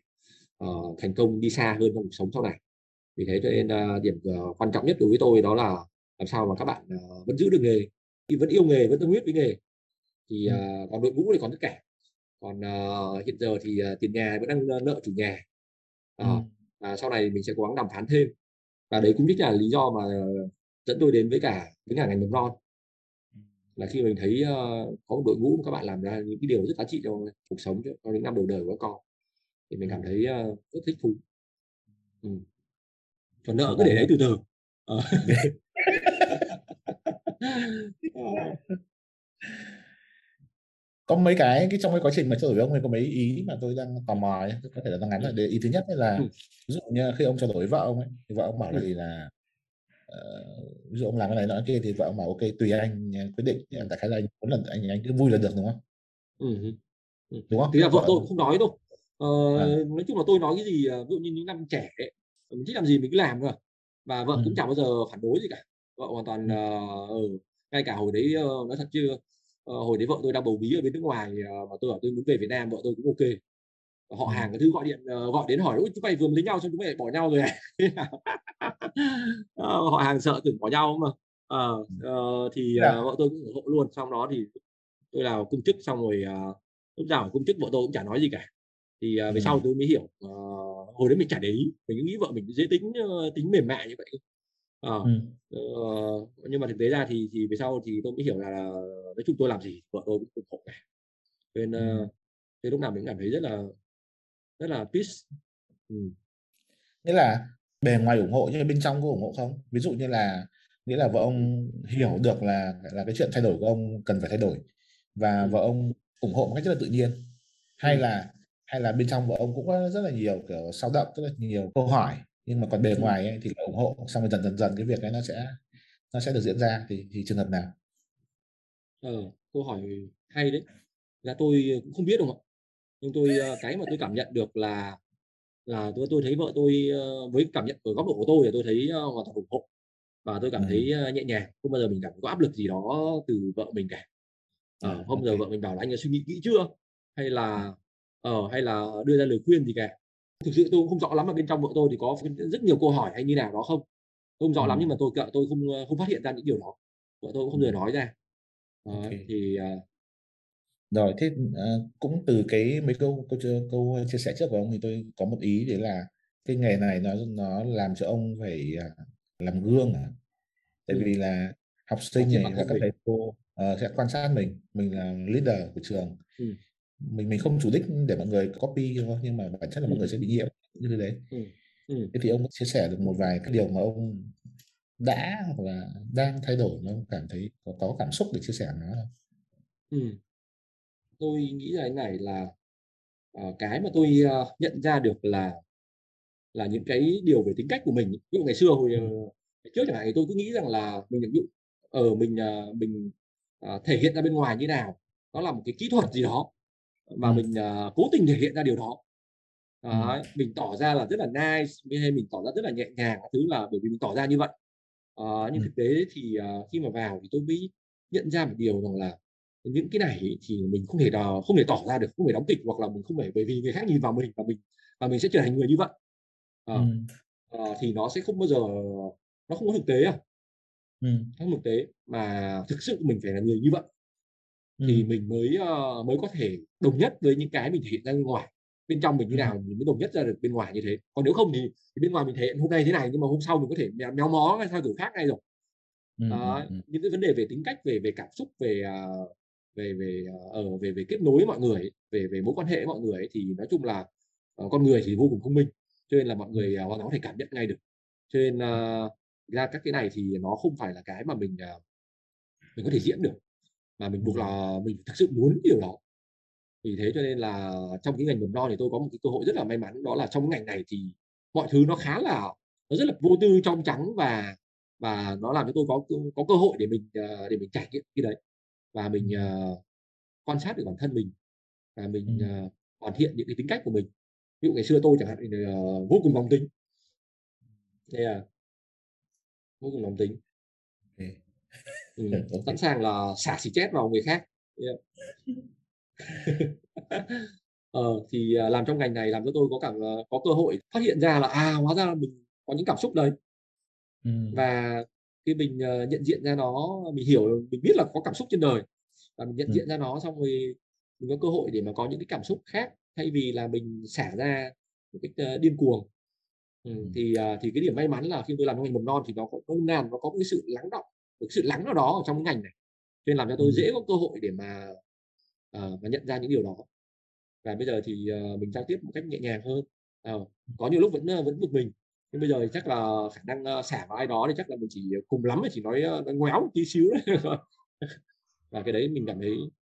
uh, thành công đi xa hơn trong cuộc sống sau này vì thế cho nên uh, điểm uh, quan trọng nhất đối với tôi đó là làm sao mà các bạn uh, vẫn giữ được nghề. Vẫn yêu nghề vẫn tâm huyết với nghề thì uh, còn đội ngũ thì còn tất cả còn uh, hiện giờ thì uh, tiền nhà vẫn đang nợ chủ nhà. Uh, ừ. và sau này mình sẽ cố gắng đàm phán thêm. Và đấy cũng chính là lý do mà dẫn tôi đến với cả với cả ngành mầm non. Là khi mình thấy uh, có một đội ngũ các bạn làm ra những cái điều rất giá trị cho cuộc sống cho những năm đầu đời của các con thì mình cảm thấy uh, rất thích thú. Ừ. còn nợ cứ để đấy từ từ (laughs) ờ. có mấy cái cái trong cái quá trình mà trao đổi với ông ấy có mấy ý mà tôi đang tò mò ấy. có thể là đang ngắn là ý thứ nhất là ừ. ví dụ như khi ông trao đổi với vợ ông ấy thì vợ ông bảo là gì là ví dụ ông làm cái này nói kia thì vợ ông bảo ok tùy anh quyết định đại khái là anh muốn là anh anh cứ vui là được đúng không ừ. đúng không thì là vợ, vợ tôi cũng không nói đâu ờ, à. nói chung là tôi nói cái gì ví dụ như những năm trẻ ấy, mình thích làm gì mình cứ làm thôi và vợ ừ. cũng chẳng bao giờ phản đối gì cả. Vợ hoàn toàn ừ. uh, ngay cả hồi đấy uh, nói thật chưa uh, hồi đấy vợ tôi đang bầu bí ở bên nước ngoài uh, mà tôi bảo tôi muốn về Việt Nam vợ tôi cũng ok. Họ hàng cái thứ gọi điện uh, gọi đến hỏi ôi chúng mày vừa lấy nhau xong chúng mày bỏ nhau rồi à? (laughs) Họ hàng sợ tưởng bỏ nhau mà. Uh, uh, thì uh, vợ tôi cũng ủng hộ luôn. Xong đó thì tôi là công chức xong rồi uh, lúc nào công chức vợ tôi cũng chả nói gì cả thì uh, về ừ. sau tôi mới hiểu uh, hồi đấy mình chả để ý mình cứ nghĩ vợ mình dễ tính uh, tính mềm mại như vậy uh, ừ. uh, nhưng mà thực tế ra thì thì về sau thì tôi mới hiểu là, là nói chung tôi làm gì vợ tôi cũng ủng hộ cả nên uh, ừ. lúc nào mình cảm thấy rất là rất là peace ừ. nghĩa là bề ngoài ủng hộ nhưng bên trong có ủng hộ không ví dụ như là nghĩa là vợ ông hiểu được là là cái chuyện thay đổi của ông cần phải thay đổi và vợ ông ủng hộ một cách rất là tự nhiên hay là hay là bên trong vợ ông cũng có rất là nhiều kiểu sao động rất là nhiều câu hỏi nhưng mà còn bề ngoài ấy, thì là ủng hộ. Xong rồi dần dần dần cái việc ấy nó sẽ nó sẽ được diễn ra thì thì trường hợp nào? Ờ câu hỏi hay đấy. Là tôi cũng không biết đúng không nhưng tôi ờ, cái mà tôi cảm nhận được là là tôi tôi thấy vợ tôi ờ, với cảm nhận ở góc độ của tôi thì tôi thấy ờ, hoàn toàn ủng hộ. Và tôi cảm thấy nhẹ nhàng không bao giờ mình cảm có áp lực gì đó từ vợ mình cả. Ờ, à, không giờ vợ mình bảo là anh đã suy nghĩ kỹ chưa? Hay là ờ hay là đưa ra lời khuyên gì cả thực sự tôi cũng không rõ lắm ở bên trong vợ tôi thì có rất nhiều câu hỏi hay như nào đó không tôi không rõ ừ. lắm nhưng mà tôi tôi không không phát hiện ra những điều đó vợ tôi cũng không ừ. nói ra okay. thì uh, rồi thế uh, cũng từ cái mấy câu câu câu chia sẻ trước của ông thì tôi có một ý đấy là cái nghề này nó nó làm cho ông phải uh, làm gương à tại ừ. vì là học sinh này và các thầy cô uh, sẽ quan sát mình mình là leader của trường ừ. Mình mình không chủ đích để mọi người copy thôi nhưng mà bản chất là mọi người sẽ bị nhiễm như thế đấy ừ. Ừ. thế thì ông chia sẻ được một vài cái điều mà ông đã hoặc là đang thay đổi mà ông cảm thấy có, có cảm xúc để chia sẻ nó không? Ừ tôi nghĩ là cái này là uh, cái mà tôi uh, nhận ra được là là những cái điều về tính cách của mình ví dụ ngày xưa hồi uh, trước chẳng hạn thì tôi cứ nghĩ rằng là mình ví dụ ở mình uh, mình uh, thể hiện ra bên ngoài như nào nó là một cái kỹ thuật gì đó mà mình uh, cố tình thể hiện ra điều đó Đấy, ừ. mình tỏ ra là rất là nice hay mình tỏ ra rất là nhẹ nhàng thứ là bởi vì mình tỏ ra như vậy uh, nhưng thực tế thì uh, khi mà vào thì tôi mới nhận ra một điều rằng là những cái này thì mình không thể đò, không thể tỏ ra được không thể đóng kịch hoặc là mình không thể bởi vì người khác nhìn vào mình và mình và mình sẽ trở thành người như vậy à, ừ. à, thì nó sẽ không bao giờ nó không có thực tế à ừ. không thực tế mà thực sự mình phải là người như vậy. Thì mình mới uh, mới có thể đồng nhất với những cái mình thể hiện ra bên ngoài. Bên trong mình như nào mình mới đồng nhất ra được bên ngoài như thế. Còn nếu không thì, thì bên ngoài mình thể hiện hôm nay thế này nhưng mà hôm sau mình có thể méo mó hay sao kiểu khác ngay rồi. Ừ. Đó, những cái vấn đề về tính cách về về cảm xúc về uh, về về ở ờ, về về kết nối với mọi người ấy, về về mối quan hệ với mọi người ấy, thì nói chung là uh, con người thì vô cùng thông minh cho nên là mọi người uh, hoàn toàn có thể cảm nhận ngay được. Cho nên uh, ra các cái này thì nó không phải là cái mà mình à, mình có thể diễn được mà mình buộc là mình thực sự muốn điều đó vì thế cho nên là trong cái ngành mầm non thì tôi có một cái cơ hội rất là may mắn đó là trong ngành này thì mọi thứ nó khá là nó rất là vô tư trong trắng và và nó làm cho tôi có có cơ hội để mình à, để mình trải nghiệm cái đấy. Và mình uh, quan sát được bản thân mình và mình uh, hoàn thiện những cái tính cách của mình. Ví dụ ngày xưa tôi chẳng hạn thì uh, vô cùng nóng tính. Đây là vô cùng nóng tính. Okay. Ừ, sẵn sàng là xả xì chết vào người khác yeah. (laughs) ờ, thì làm trong ngành này làm cho tôi có cảm có cơ hội phát hiện ra là à hóa ra là mình có những cảm xúc đấy ừ. và khi mình uh, nhận diện ra nó mình hiểu mình biết là có cảm xúc trên đời và mình nhận ừ. diện ra nó xong rồi mình có cơ hội để mà có những cái cảm xúc khác thay vì là mình xả ra một cách điên cuồng ừ, ừ. thì thì cái điểm may mắn là khi tôi làm trong ngành mầm non thì nó có nó ngàn nó có cái sự lắng động một sự lắng nào đó ở trong cái ngành này nên làm cho tôi dễ có cơ hội để mà uh, mà nhận ra những điều đó. Và bây giờ thì uh, mình giao tiếp một cách nhẹ nhàng hơn. Uh, có nhiều lúc vẫn vẫn bực mình nhưng bây giờ thì chắc là khả năng uh, xả vào ai đó thì chắc là mình chỉ cùng lắm là chỉ nói, uh, nói ngoéo một tí xíu đấy (laughs) và cái đấy mình cảm thấy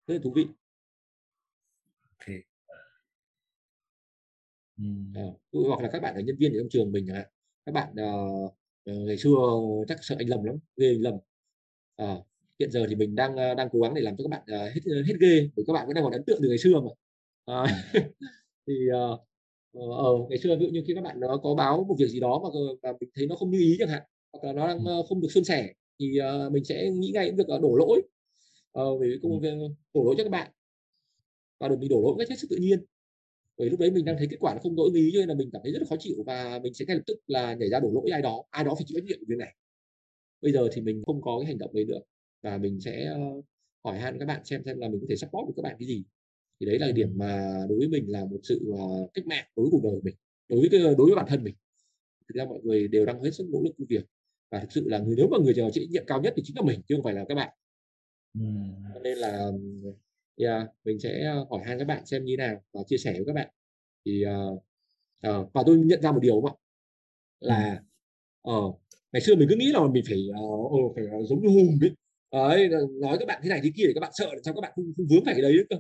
rất là thú vị. Okay. à, hoặc là các bạn là nhân viên ở trong trường mình các bạn uh, ngày xưa chắc sợ anh lầm lắm ghê anh lầm à, hiện giờ thì mình đang đang cố gắng để làm cho các bạn uh, hết hết ghê bởi các bạn vẫn đang còn ấn tượng từ ngày xưa mà. À, (laughs) thì uh, ờ, ngày xưa ví dụ như khi các bạn nó có báo một việc gì đó mà, mà mình thấy nó không như ý chẳng hạn hoặc là nó đang không được suôn sẻ thì uh, mình sẽ nghĩ ngay đến việc đổ lỗi. Uh, về công việc đổ lỗi cho các bạn. Và được mình đổ lỗi cách hết sức tự nhiên. Bởi lúc đấy mình đang thấy kết quả nó không đối ý cho nên là mình cảm thấy rất là khó chịu và mình sẽ ngay lập tức là nhảy ra đổ lỗi ai đó ai đó phải chịu trách nhiệm việc này bây giờ thì mình không có cái hành động đấy nữa và mình sẽ uh, hỏi han các bạn xem xem là mình có thể support được các bạn cái gì. Thì đấy là điểm mà đối với mình là một sự uh, cách mạng đối với cuộc đời mình đối với cái, đối với bản thân mình. Thực ra mọi người đều đang hết sức nỗ lực công việc và thực sự là người nếu mà người chịu trách nhiệm cao nhất thì chính là mình chứ không phải là các bạn. Cho nên là yeah, mình sẽ ờ, hỏi han các bạn xem như nào và chia sẻ với các bạn. Thì uh, uh, và tôi nhận ra một điều không ạ? Là uh, ngày xưa mình cứ nghĩ là mình phải uh, phải giống như hùng ấy. Đấy nói các bạn thế này thế kia để các bạn sợ sao các bạn không, không vướng phải cái đấy nữa cơ.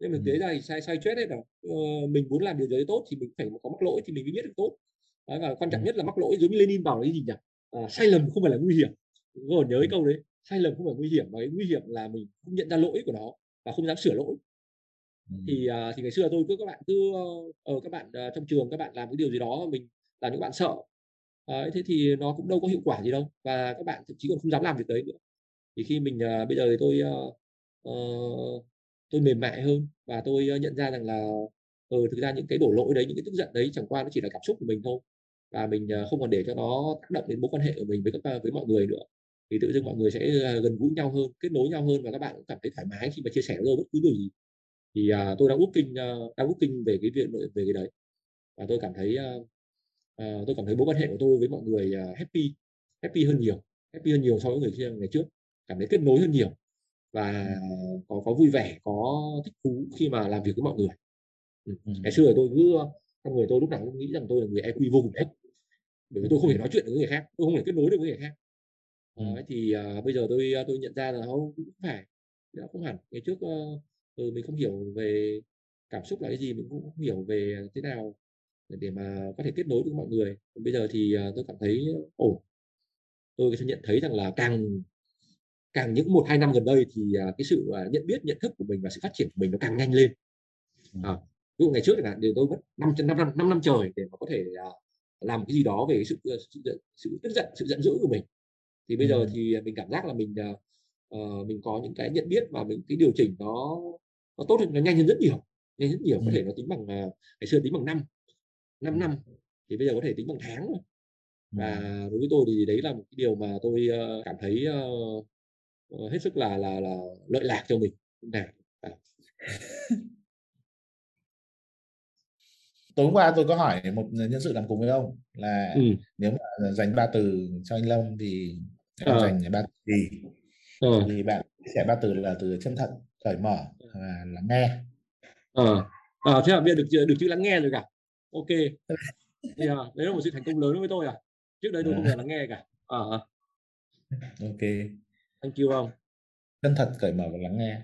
Nhưng mà thế này sai sai chết hết rồi uh, mình muốn làm điều gì tốt thì mình phải có mắc lỗi thì mình mới biết được tốt. Đấy, và quan trọng nhất là mắc lỗi giống như Lenin bảo là cái gì nhỉ? À, sai lầm không phải là nguy hiểm. Còn nhớ cái câu đấy sai lầm không phải nguy hiểm mà cái nguy hiểm là mình không nhận ra lỗi của nó và không dám sửa lỗi. Ừ. thì uh, thì ngày xưa tôi cứ các bạn cứ ở uh, các bạn uh, trong trường các bạn làm cái điều gì đó mình làm những bạn sợ đấy, thế thì nó cũng đâu có hiệu quả gì đâu và các bạn thậm chí còn không dám làm việc đấy nữa. Thì khi mình uh, bây giờ thì tôi uh, uh, tôi mềm mại hơn và tôi uh, nhận ra rằng là ừ, thực ra những cái đổ lỗi đấy những cái tức giận đấy chẳng qua nó chỉ là cảm xúc của mình thôi và mình uh, không còn để cho nó tác động đến mối quan hệ của mình với các với mọi người nữa. Thì tự dưng mọi người sẽ gần gũi nhau hơn kết nối nhau hơn và các bạn cũng cảm thấy thoải mái khi mà chia sẻ với bất cứ điều gì. Thì uh, tôi đang kinh uh, đang kinh về cái việc về cái đấy và tôi cảm thấy uh, uh, tôi cảm thấy mối quan hệ của tôi với mọi người uh, happy happy hơn nhiều happy hơn nhiều so với người kia ngày trước cảm thấy kết nối hơn nhiều và có có vui vẻ có thích thú khi mà làm việc với mọi người ừ. Ừ. ngày xưa tôi cứ con người tôi lúc nào cũng nghĩ rằng tôi là người EQ vô cùng thấp bởi vì tôi không thể nói chuyện với người khác tôi không thể kết nối được với người khác Đấy, thì uh, bây giờ tôi tôi nhận ra là không cũng phải nó không hẳn ngày trước uh, ừ, mình không hiểu về cảm xúc là cái gì mình cũng không hiểu về thế nào để, mà có thể kết nối với mọi người. Còn bây giờ thì uh, tôi cảm thấy ổn. Tôi nhận thấy rằng là càng càng những một hai năm gần đây thì uh, cái sự uh, nhận biết nhận thức của mình và sự phát triển của mình nó càng nhanh lên. À, ví dụ ngày trước là thì tôi mất năm năm năm năm năm trời để mà có thể làm cái gì đó về sự, sự sự tức giận sự giận dữ của mình. Thì bây giờ thì mình cảm giác là mình uh, mình có những cái nhận biết và mình cái điều chỉnh nó nó tốt hơn nó nhanh hơn rất nhiều nhanh rất nhiều. Có thể nó tính bằng uh, ngày xưa tính bằng năm 5 năm thì bây giờ có thể tính bằng tháng rồi và đối với tôi thì đấy là một cái điều mà tôi uh, cảm thấy uh, uh, hết sức là là là lợi lạc cho mình à. tối qua tôi có hỏi một nhân sự làm cùng với ông là ừ. nếu mà dành ba từ cho anh Long thì em à. dành ba từ gì à. thì bạn sẽ ba từ là từ chân thật cởi mở và lắng nghe ờ à. à, thế là bây giờ được được chữ lắng nghe rồi cả ok. Thì à, đấy là một sự thành công lớn với tôi à. Trước đây tôi không hề lắng nghe cả. Uh, ok. Thank you ông. Chân thật cởi mở và lắng nghe.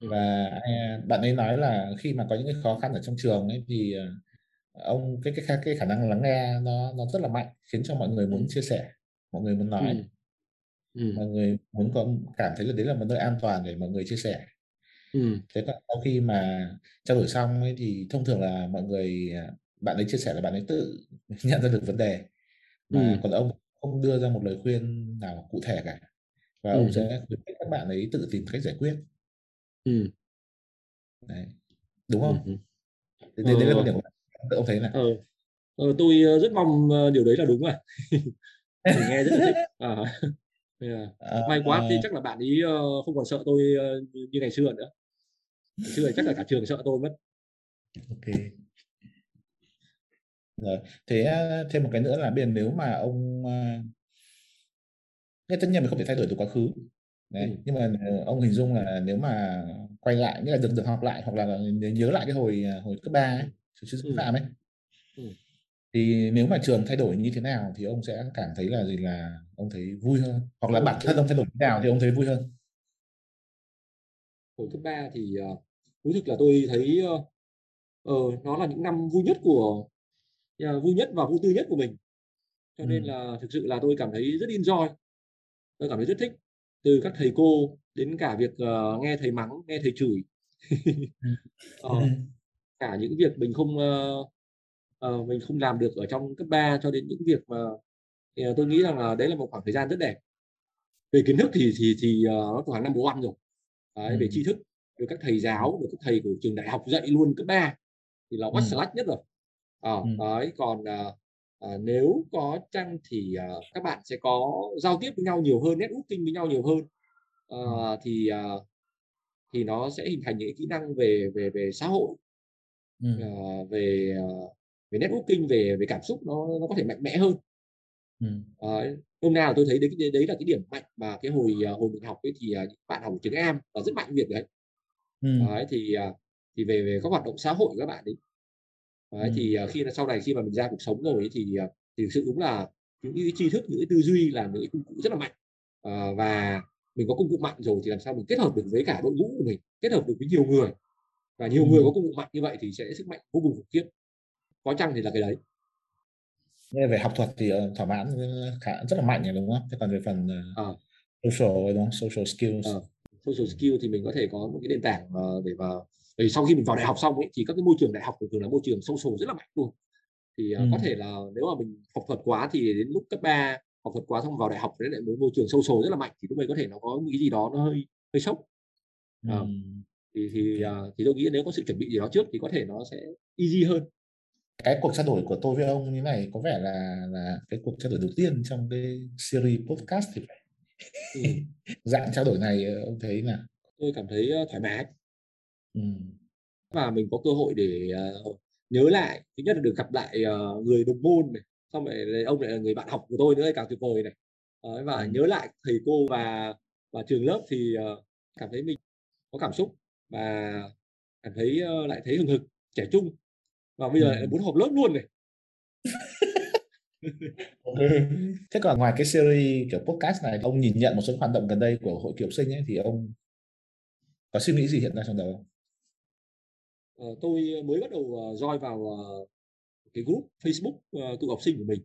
Ừ. và à, bạn ấy nói là khi mà có những cái khó khăn ở trong trường ấy thì à, ông cái cái cái khả năng lắng nghe nó nó rất là mạnh khiến cho mọi người muốn chia sẻ mọi người muốn nói. Ừ. Ừ. mọi người muốn có cảm thấy là đấy là một nơi an toàn để mọi người chia sẻ. Ừ. thế còn sau khi mà trao đổi xong ấy thì thông thường là mọi người à, bạn ấy chia sẻ là bạn ấy tự (laughs) nhận ra được vấn đề mà ừ. còn ông không đưa ra một lời khuyên nào cụ thể cả và ừ. ông sẽ khuyến khích các bạn ấy tự tìm cách giải quyết ừ. đấy đúng không ừ. Đấy, ờ. đấy là quan điểm của bạn ông thấy này ờ. Ờ, tôi ờ, rất mong ờ, điều đấy là đúng à (laughs) mình nghe rất là thích à. (laughs) Yeah. À, may quá thì chắc là bạn ấy không còn sợ tôi như ngày xưa nữa ngày xưa chắc là cả trường sợ tôi mất ok rồi thế thêm một cái nữa là bên nếu mà ông uh, tất nhiên mình không thể thay đổi từ quá khứ Đấy. Ừ. nhưng mà ông hình dung là nếu mà quay lại nghĩa là được được học lại hoặc là nhớ lại cái hồi hồi cấp ba ấy, sư ừ. phạm ấy ừ. thì nếu mà trường thay đổi như thế nào thì ông sẽ cảm thấy là gì là ông thấy vui hơn hoặc là bản thân ông thay đổi thế nào thì ông thấy vui hơn hồi cấp 3 thì uh, thú thực là tôi thấy uh, uh, nó là những năm vui nhất của vui nhất và vui tư nhất của mình. Cho nên là thực sự là tôi cảm thấy rất enjoy. Tôi cảm thấy rất thích từ các thầy cô đến cả việc uh, nghe thầy mắng nghe thầy chửi. Uh, (laughs) cả những việc mình không uh, uh, mình không làm được ở trong cấp 3 cho đến những việc mà uh, tôi nghĩ rằng là đấy là một khoảng thời gian rất đẹp. Về kiến thức thì thì thì uh, nó hàng năm bố ăn rồi. Đấy, về tri thức được các thầy giáo được các thầy của trường đại học dạy luôn cấp 3 thì là quá slack nhất rồi à, ừ. đấy còn uh, uh, nếu có chăng thì uh, các bạn sẽ có giao tiếp với nhau nhiều hơn networking với nhau nhiều hơn uh, ừ. thì uh, thì nó sẽ hình thành những kỹ năng về về về xã hội ừ. uh, về về networking về về cảm xúc nó nó có thể mạnh mẽ hơn ừ. uh, hôm nào tôi thấy đấy đấy, là cái điểm mạnh mà cái hồi hồi mình học ấy thì bạn học trường em là rất mạnh việc đấy ừ. đấy thì thì về về các hoạt động xã hội của các bạn ấy đấy, ừ. thì uh, khi sau này khi mà mình ra cuộc sống rồi thì uh, thì thực sự đúng là những cái tri thức những cái tư duy là những cái công cụ rất là mạnh uh, và mình có công cụ mạnh rồi thì làm sao mình kết hợp được với cả đội ngũ của mình kết hợp được với nhiều người và nhiều ừ. người có công cụ mạnh như vậy thì sẽ sức mạnh vô cùng khủng khiếp có chăng thì là cái đấy Nghe về học thuật thì thỏa mãn khá rất là mạnh rồi đúng không? Thế còn về phần à. social đúng không? Social skills. À. Social skill thì mình có thể có một cái nền tảng để mà vì sau khi mình vào đại học xong ấy thì các cái môi trường đại học thường là môi trường social rất là mạnh luôn. Thì uh, ừ. có thể là nếu mà mình học thuật quá thì đến lúc cấp 3 học thuật quá xong vào đại học đấy lại môi trường social rất là mạnh thì lúc đấy có thể nó có những cái gì đó nó hơi hơi sốc. À. Ừ thì thì uh, thì tôi nghĩ nếu có sự chuẩn bị gì đó trước thì có thể nó sẽ easy hơn cái cuộc trao đổi của tôi với ông như này có vẻ là là cái cuộc trao đổi đầu tiên trong cái series podcast thì phải ừ. (laughs) dạng trao đổi này ờ, ông thấy là tôi cảm thấy ờ, thoải mái ừ. và mình có cơ hội để uh, nhớ lại thứ nhất là được gặp lại uh, người đồng môn này xong rồi ông lại là người bạn học của tôi nữa càng tuyệt vời này uh, và ừ. nhớ lại thầy cô và và trường lớp thì uh, cảm thấy mình có cảm xúc và cảm thấy uh, lại thấy hừng hực trẻ trung và bây giờ lại muốn họp lớp luôn này thế còn ngoài cái series kiểu podcast này ông nhìn nhận một số hoạt động gần đây của hội cựu sinh ấy thì ông có suy nghĩ gì hiện nay trong đầu không? Ờ, tôi mới bắt đầu uh, join vào uh, cái group Facebook uh, cựu học sinh của mình.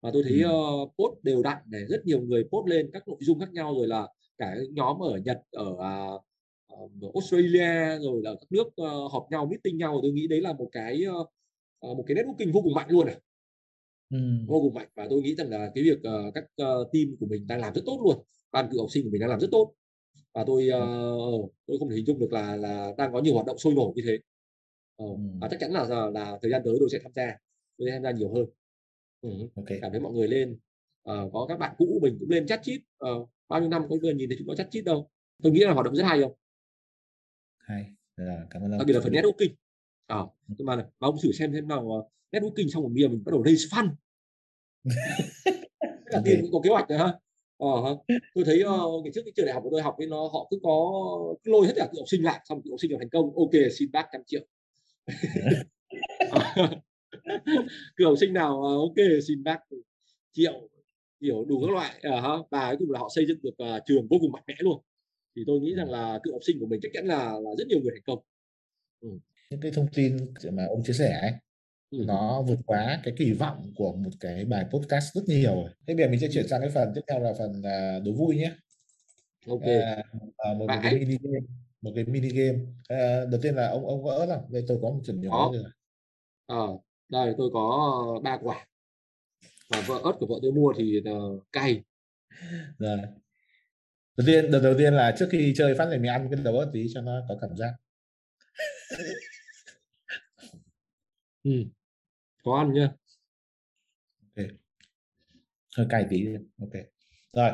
Và tôi thấy uh, post đều đặn để rất nhiều người post lên các nội dung khác nhau rồi là cả nhóm ở Nhật ở uh, Australia rồi là các nước uh, họp nhau meeting nhau. Tôi nghĩ đấy là một cái uh, một cái networking vô cùng mạnh luôn này ừ. vô cùng mạnh. Và tôi nghĩ rằng là cái việc uh, các uh, team của mình đang làm rất tốt luôn. Ban cựu học sinh của mình đang làm rất tốt. Và tôi uh, tôi không thể hình dung được là là đang có nhiều hoạt động sôi nổi như thế ừ. và chắc chắn là là, là thời gian tới tôi sẽ tham gia tôi sẽ tham gia nhiều hơn. Ừ. okay. cảm thấy mọi người lên uh, có các bạn cũ mình cũng lên chat chít uh, bao nhiêu năm có người nhìn thấy chúng nó chat chít đâu. Tôi nghĩ là hoạt động rất hay không? Hay. Là cảm ơn đặc biệt là phần networking. À, nhưng mà và ông thử xem xem nào uh, networking xong một bia mình bắt đầu raise fund. (laughs) Là tiền cũng có kế hoạch rồi ha. Ờ, tôi thấy uh, (laughs) ngày trước cái trường đại học của tôi học ấy nó họ cứ có cứ lôi hết cả cựu học sinh lại xong cựu học sinh đều thành công. Ok xin bác trăm triệu (laughs) cựu học sinh nào ok xin bác triệu hiểu đủ các loại uh, và cuối cùng là họ xây dựng được uh, trường vô cùng mạnh mẽ luôn. Thì tôi nghĩ rằng là cựu học sinh của mình chắc chắn là là rất nhiều người thành công. Ừ. những cái thông tin mà ông chia sẻ ấy ừ. nó vượt quá cái kỳ vọng của một cái bài podcast rất nhiều rồi. Thế bây giờ mình sẽ chuyển sang cái phần tiếp theo là phần uh, đố vui nhé. Ok. À, một, một cái mini game một cái mini game. À, đầu tiên là ông ông có ớt không đây tôi có một chuẩn nhỏ rồi ờ đây tôi có ba quả. Và vợ ớt của vợ tôi mua thì uh, cay. Rồi. Đầu tiên đầu, đầu tiên là trước khi chơi phát này mình ăn cái đầu ớt tí cho nó có cảm giác. (laughs) Ừ. có ăn nhá ok. Hơi cay tí. Ok. Rồi.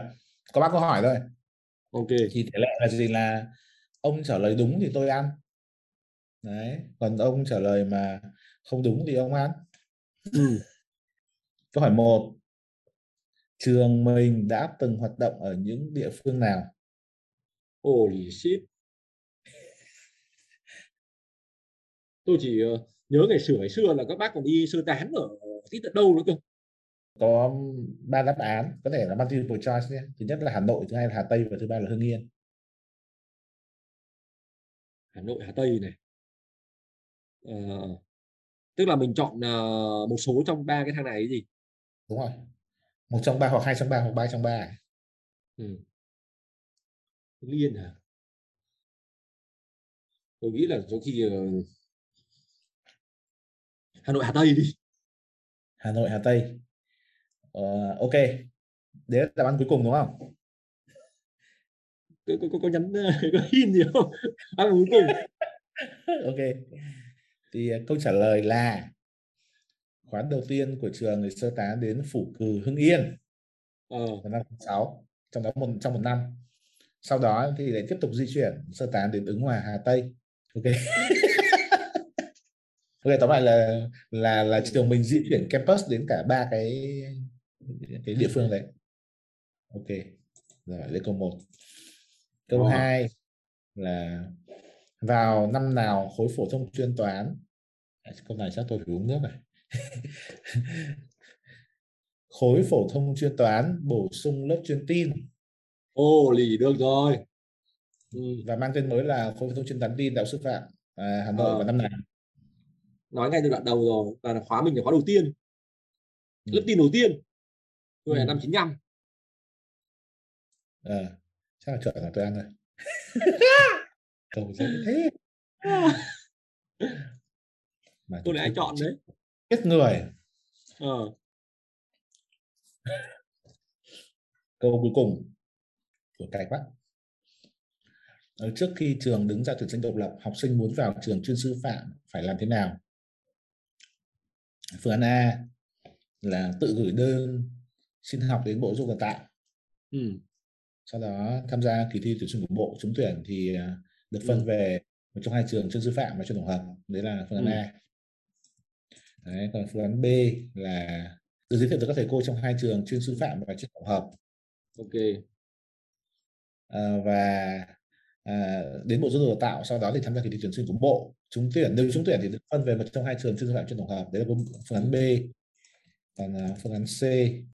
Có ba câu hỏi thôi. Ok. Thì tỷ lệ là gì là ông trả lời đúng thì tôi ăn. Đấy còn ông trả lời mà không đúng thì ông ăn. Ừ. (laughs) câu hỏi một. Trường mình đã từng hoạt động ở những địa phương nào? Holy shit. (laughs) Tôi chỉ uh, nhớ ngày xưa ngày xưa là các bác còn đi sơ tán ở tí tận đâu nữa cơ. Có ba đáp án có thể là multiple choice nhé. Thứ nhất là Hà Nội thứ hai là Hà Tây và thứ ba là Hưng Yên Hà Nội Hà Tây này. Uh, tức là mình chọn uh, một số trong ba cái thang này cái gì? Đúng rồi. Một trong ba hoặc hai trong ba hoặc ba trong ba ừ. Hưng Yên hả tôi nghĩ là có khi uh, Hà Nội Hà Tây đi. Hà Nội Hà Tây. Uh, ok. Đấy là đáp án cuối cùng đúng không có, có, có, nhắn (laughs) có hin gì không? Án cuối cùng. (laughs) Ok. Thì uh, câu trả lời là khoán đầu tiên của trường thì sơ tán đến phủ cừ Hưng Yên. Ờ. năm 6 trong đó một trong một năm. Sau đó thì lại tiếp tục di chuyển sơ tán đến ứng hòa Hà Tây. Ok. (laughs) Ok tóm lại là là là trường mình di chuyển campus đến cả ba cái cái địa phương đấy. Ok. Rồi lấy câu một câu hai là vào năm nào khối phổ thông chuyên toán? Câu này chắc tôi phải uống nước này (laughs) khối phổ thông chuyên toán bổ sung lớp chuyên tin. Ô lì được rồi. Ừ. và mang tên mới là khối phổ thông chuyên toán tin đại học sư phạm à, hà nội à. vào năm nào? Nói ngay từ đoạn đầu rồi là khóa mình là khóa đầu tiên. Ừ. lớp tin đầu tiên. Tôi là ừ. năm 95 à, chắc là chuẩn là tôi ăn rồi cầu dễ thế. Mà tôi lại chọn đấy. chết người. Ờ. (laughs) câu cuối cùng của cày quá trước khi trường đứng ra tuyển sinh độc lập học sinh muốn vào trường chuyên sư phạm phải làm thế nào? Phương án A là tự gửi đơn xin học đến bộ giáo dục đào tạo. Ừ. sau đó tham gia kỳ thi tuyển sinh của bộ trúng tuyển thì à, được phân ừ. về một trong hai trường chuyên sư phạm và chuyên tổng hợp. Đấy là phương án ừ. A. Đấy, còn phương án B là được giới thiệu từ các thầy cô trong hai trường chuyên sư phạm và chuyên tổng hợp. Ok. À, và à, đến bộ giáo dục đào tạo sau đó thì tham gia kỳ thi tuyển sinh của bộ trúng tuyển. Nếu trúng tuyển thì được phân về một trong hai trường chuyên sư phạm chuyên tổng hợp. Đấy là phương án B. Còn uh, phương án C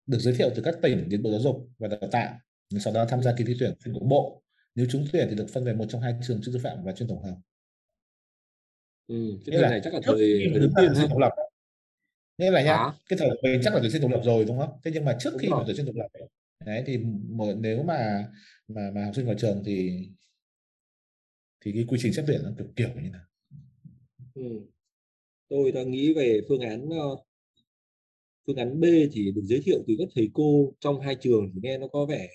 được giới thiệu từ các tỉnh đến Bộ Giáo dục và Đào tạo sau đó tham gia kỳ thi tuyển của Bộ nếu trúng tuyển thì được phân về một trong hai trường chuyên sư phạm và chuyên tổng hợp ừ, cái thời này chắc là thời, đầu tiên độc lập nghĩa là nhá à? cái thời mình chắc là tuyển sinh độc lập rồi đúng không thế nhưng mà trước đúng khi rồi. mà tuyển sinh độc lập đấy thì một, nếu mà mà mà học sinh vào trường thì thì cái quy trình xét tuyển nó kiểu kiểu như nào ừ. tôi đang nghĩ về phương án uh, phương án B thì được giới thiệu từ các thầy cô trong hai trường thì nghe nó có vẻ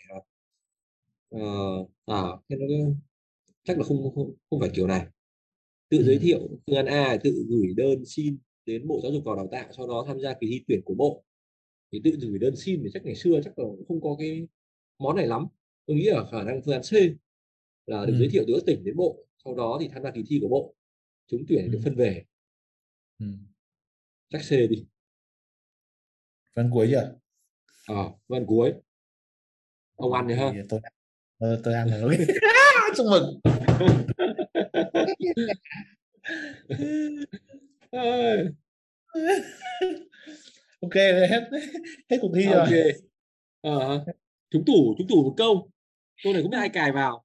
uh, à nghe nó chắc là không không không phải kiểu này. Tự giới thiệu phương án A tự gửi đơn xin đến bộ giáo dục và đào tạo sau đó tham gia kỳ thi tuyển của bộ. Thì tự gửi đơn xin thì chắc ngày xưa chắc là cũng không có cái món này lắm. Tôi nghĩ là khả năng phương án C là được ừ. giới thiệu từ các tỉnh đến bộ sau đó thì tham gia kỳ thi của bộ. Trúng tuyển ừ. được phân về. Ừ. chắc C đi Phần cuối chưa? Ờ, phần cuối. Ông ăn được không? Tôi, tôi, tôi ăn rồi. (laughs) (laughs) Chúc mừng. (laughs) ok hết hết cuộc thi rồi. Ok. ờ, chúng tủ chúng tủ một câu câu này cũng biết ai cài vào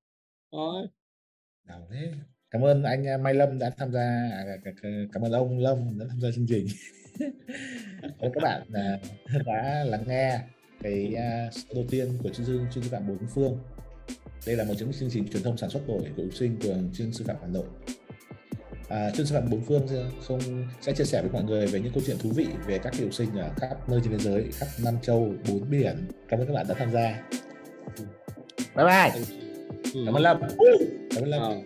đó. thế cảm ơn anh à, Mai Lâm đã tham gia à, cảm ơn ông Lâm đã tham gia chương trình cảm các bạn (laughs) đã lắng nghe cái số đầu tiên của chương trình chuyên sư phạm bốn phương. Đây là một trong những chương trình truyền thông sản xuất đổi của học sinh của chuyên sư phạm Hà Nội. À, chuyên sư phạm bốn phương không sẽ chia sẻ với mọi người về những câu chuyện thú vị về các học sinh ở khắp nơi trên thế giới khắp năm châu bốn biển. Cảm ơn các bạn đã tham gia. Bye bye. Cảm ơn lâm. Cảm ơn lâm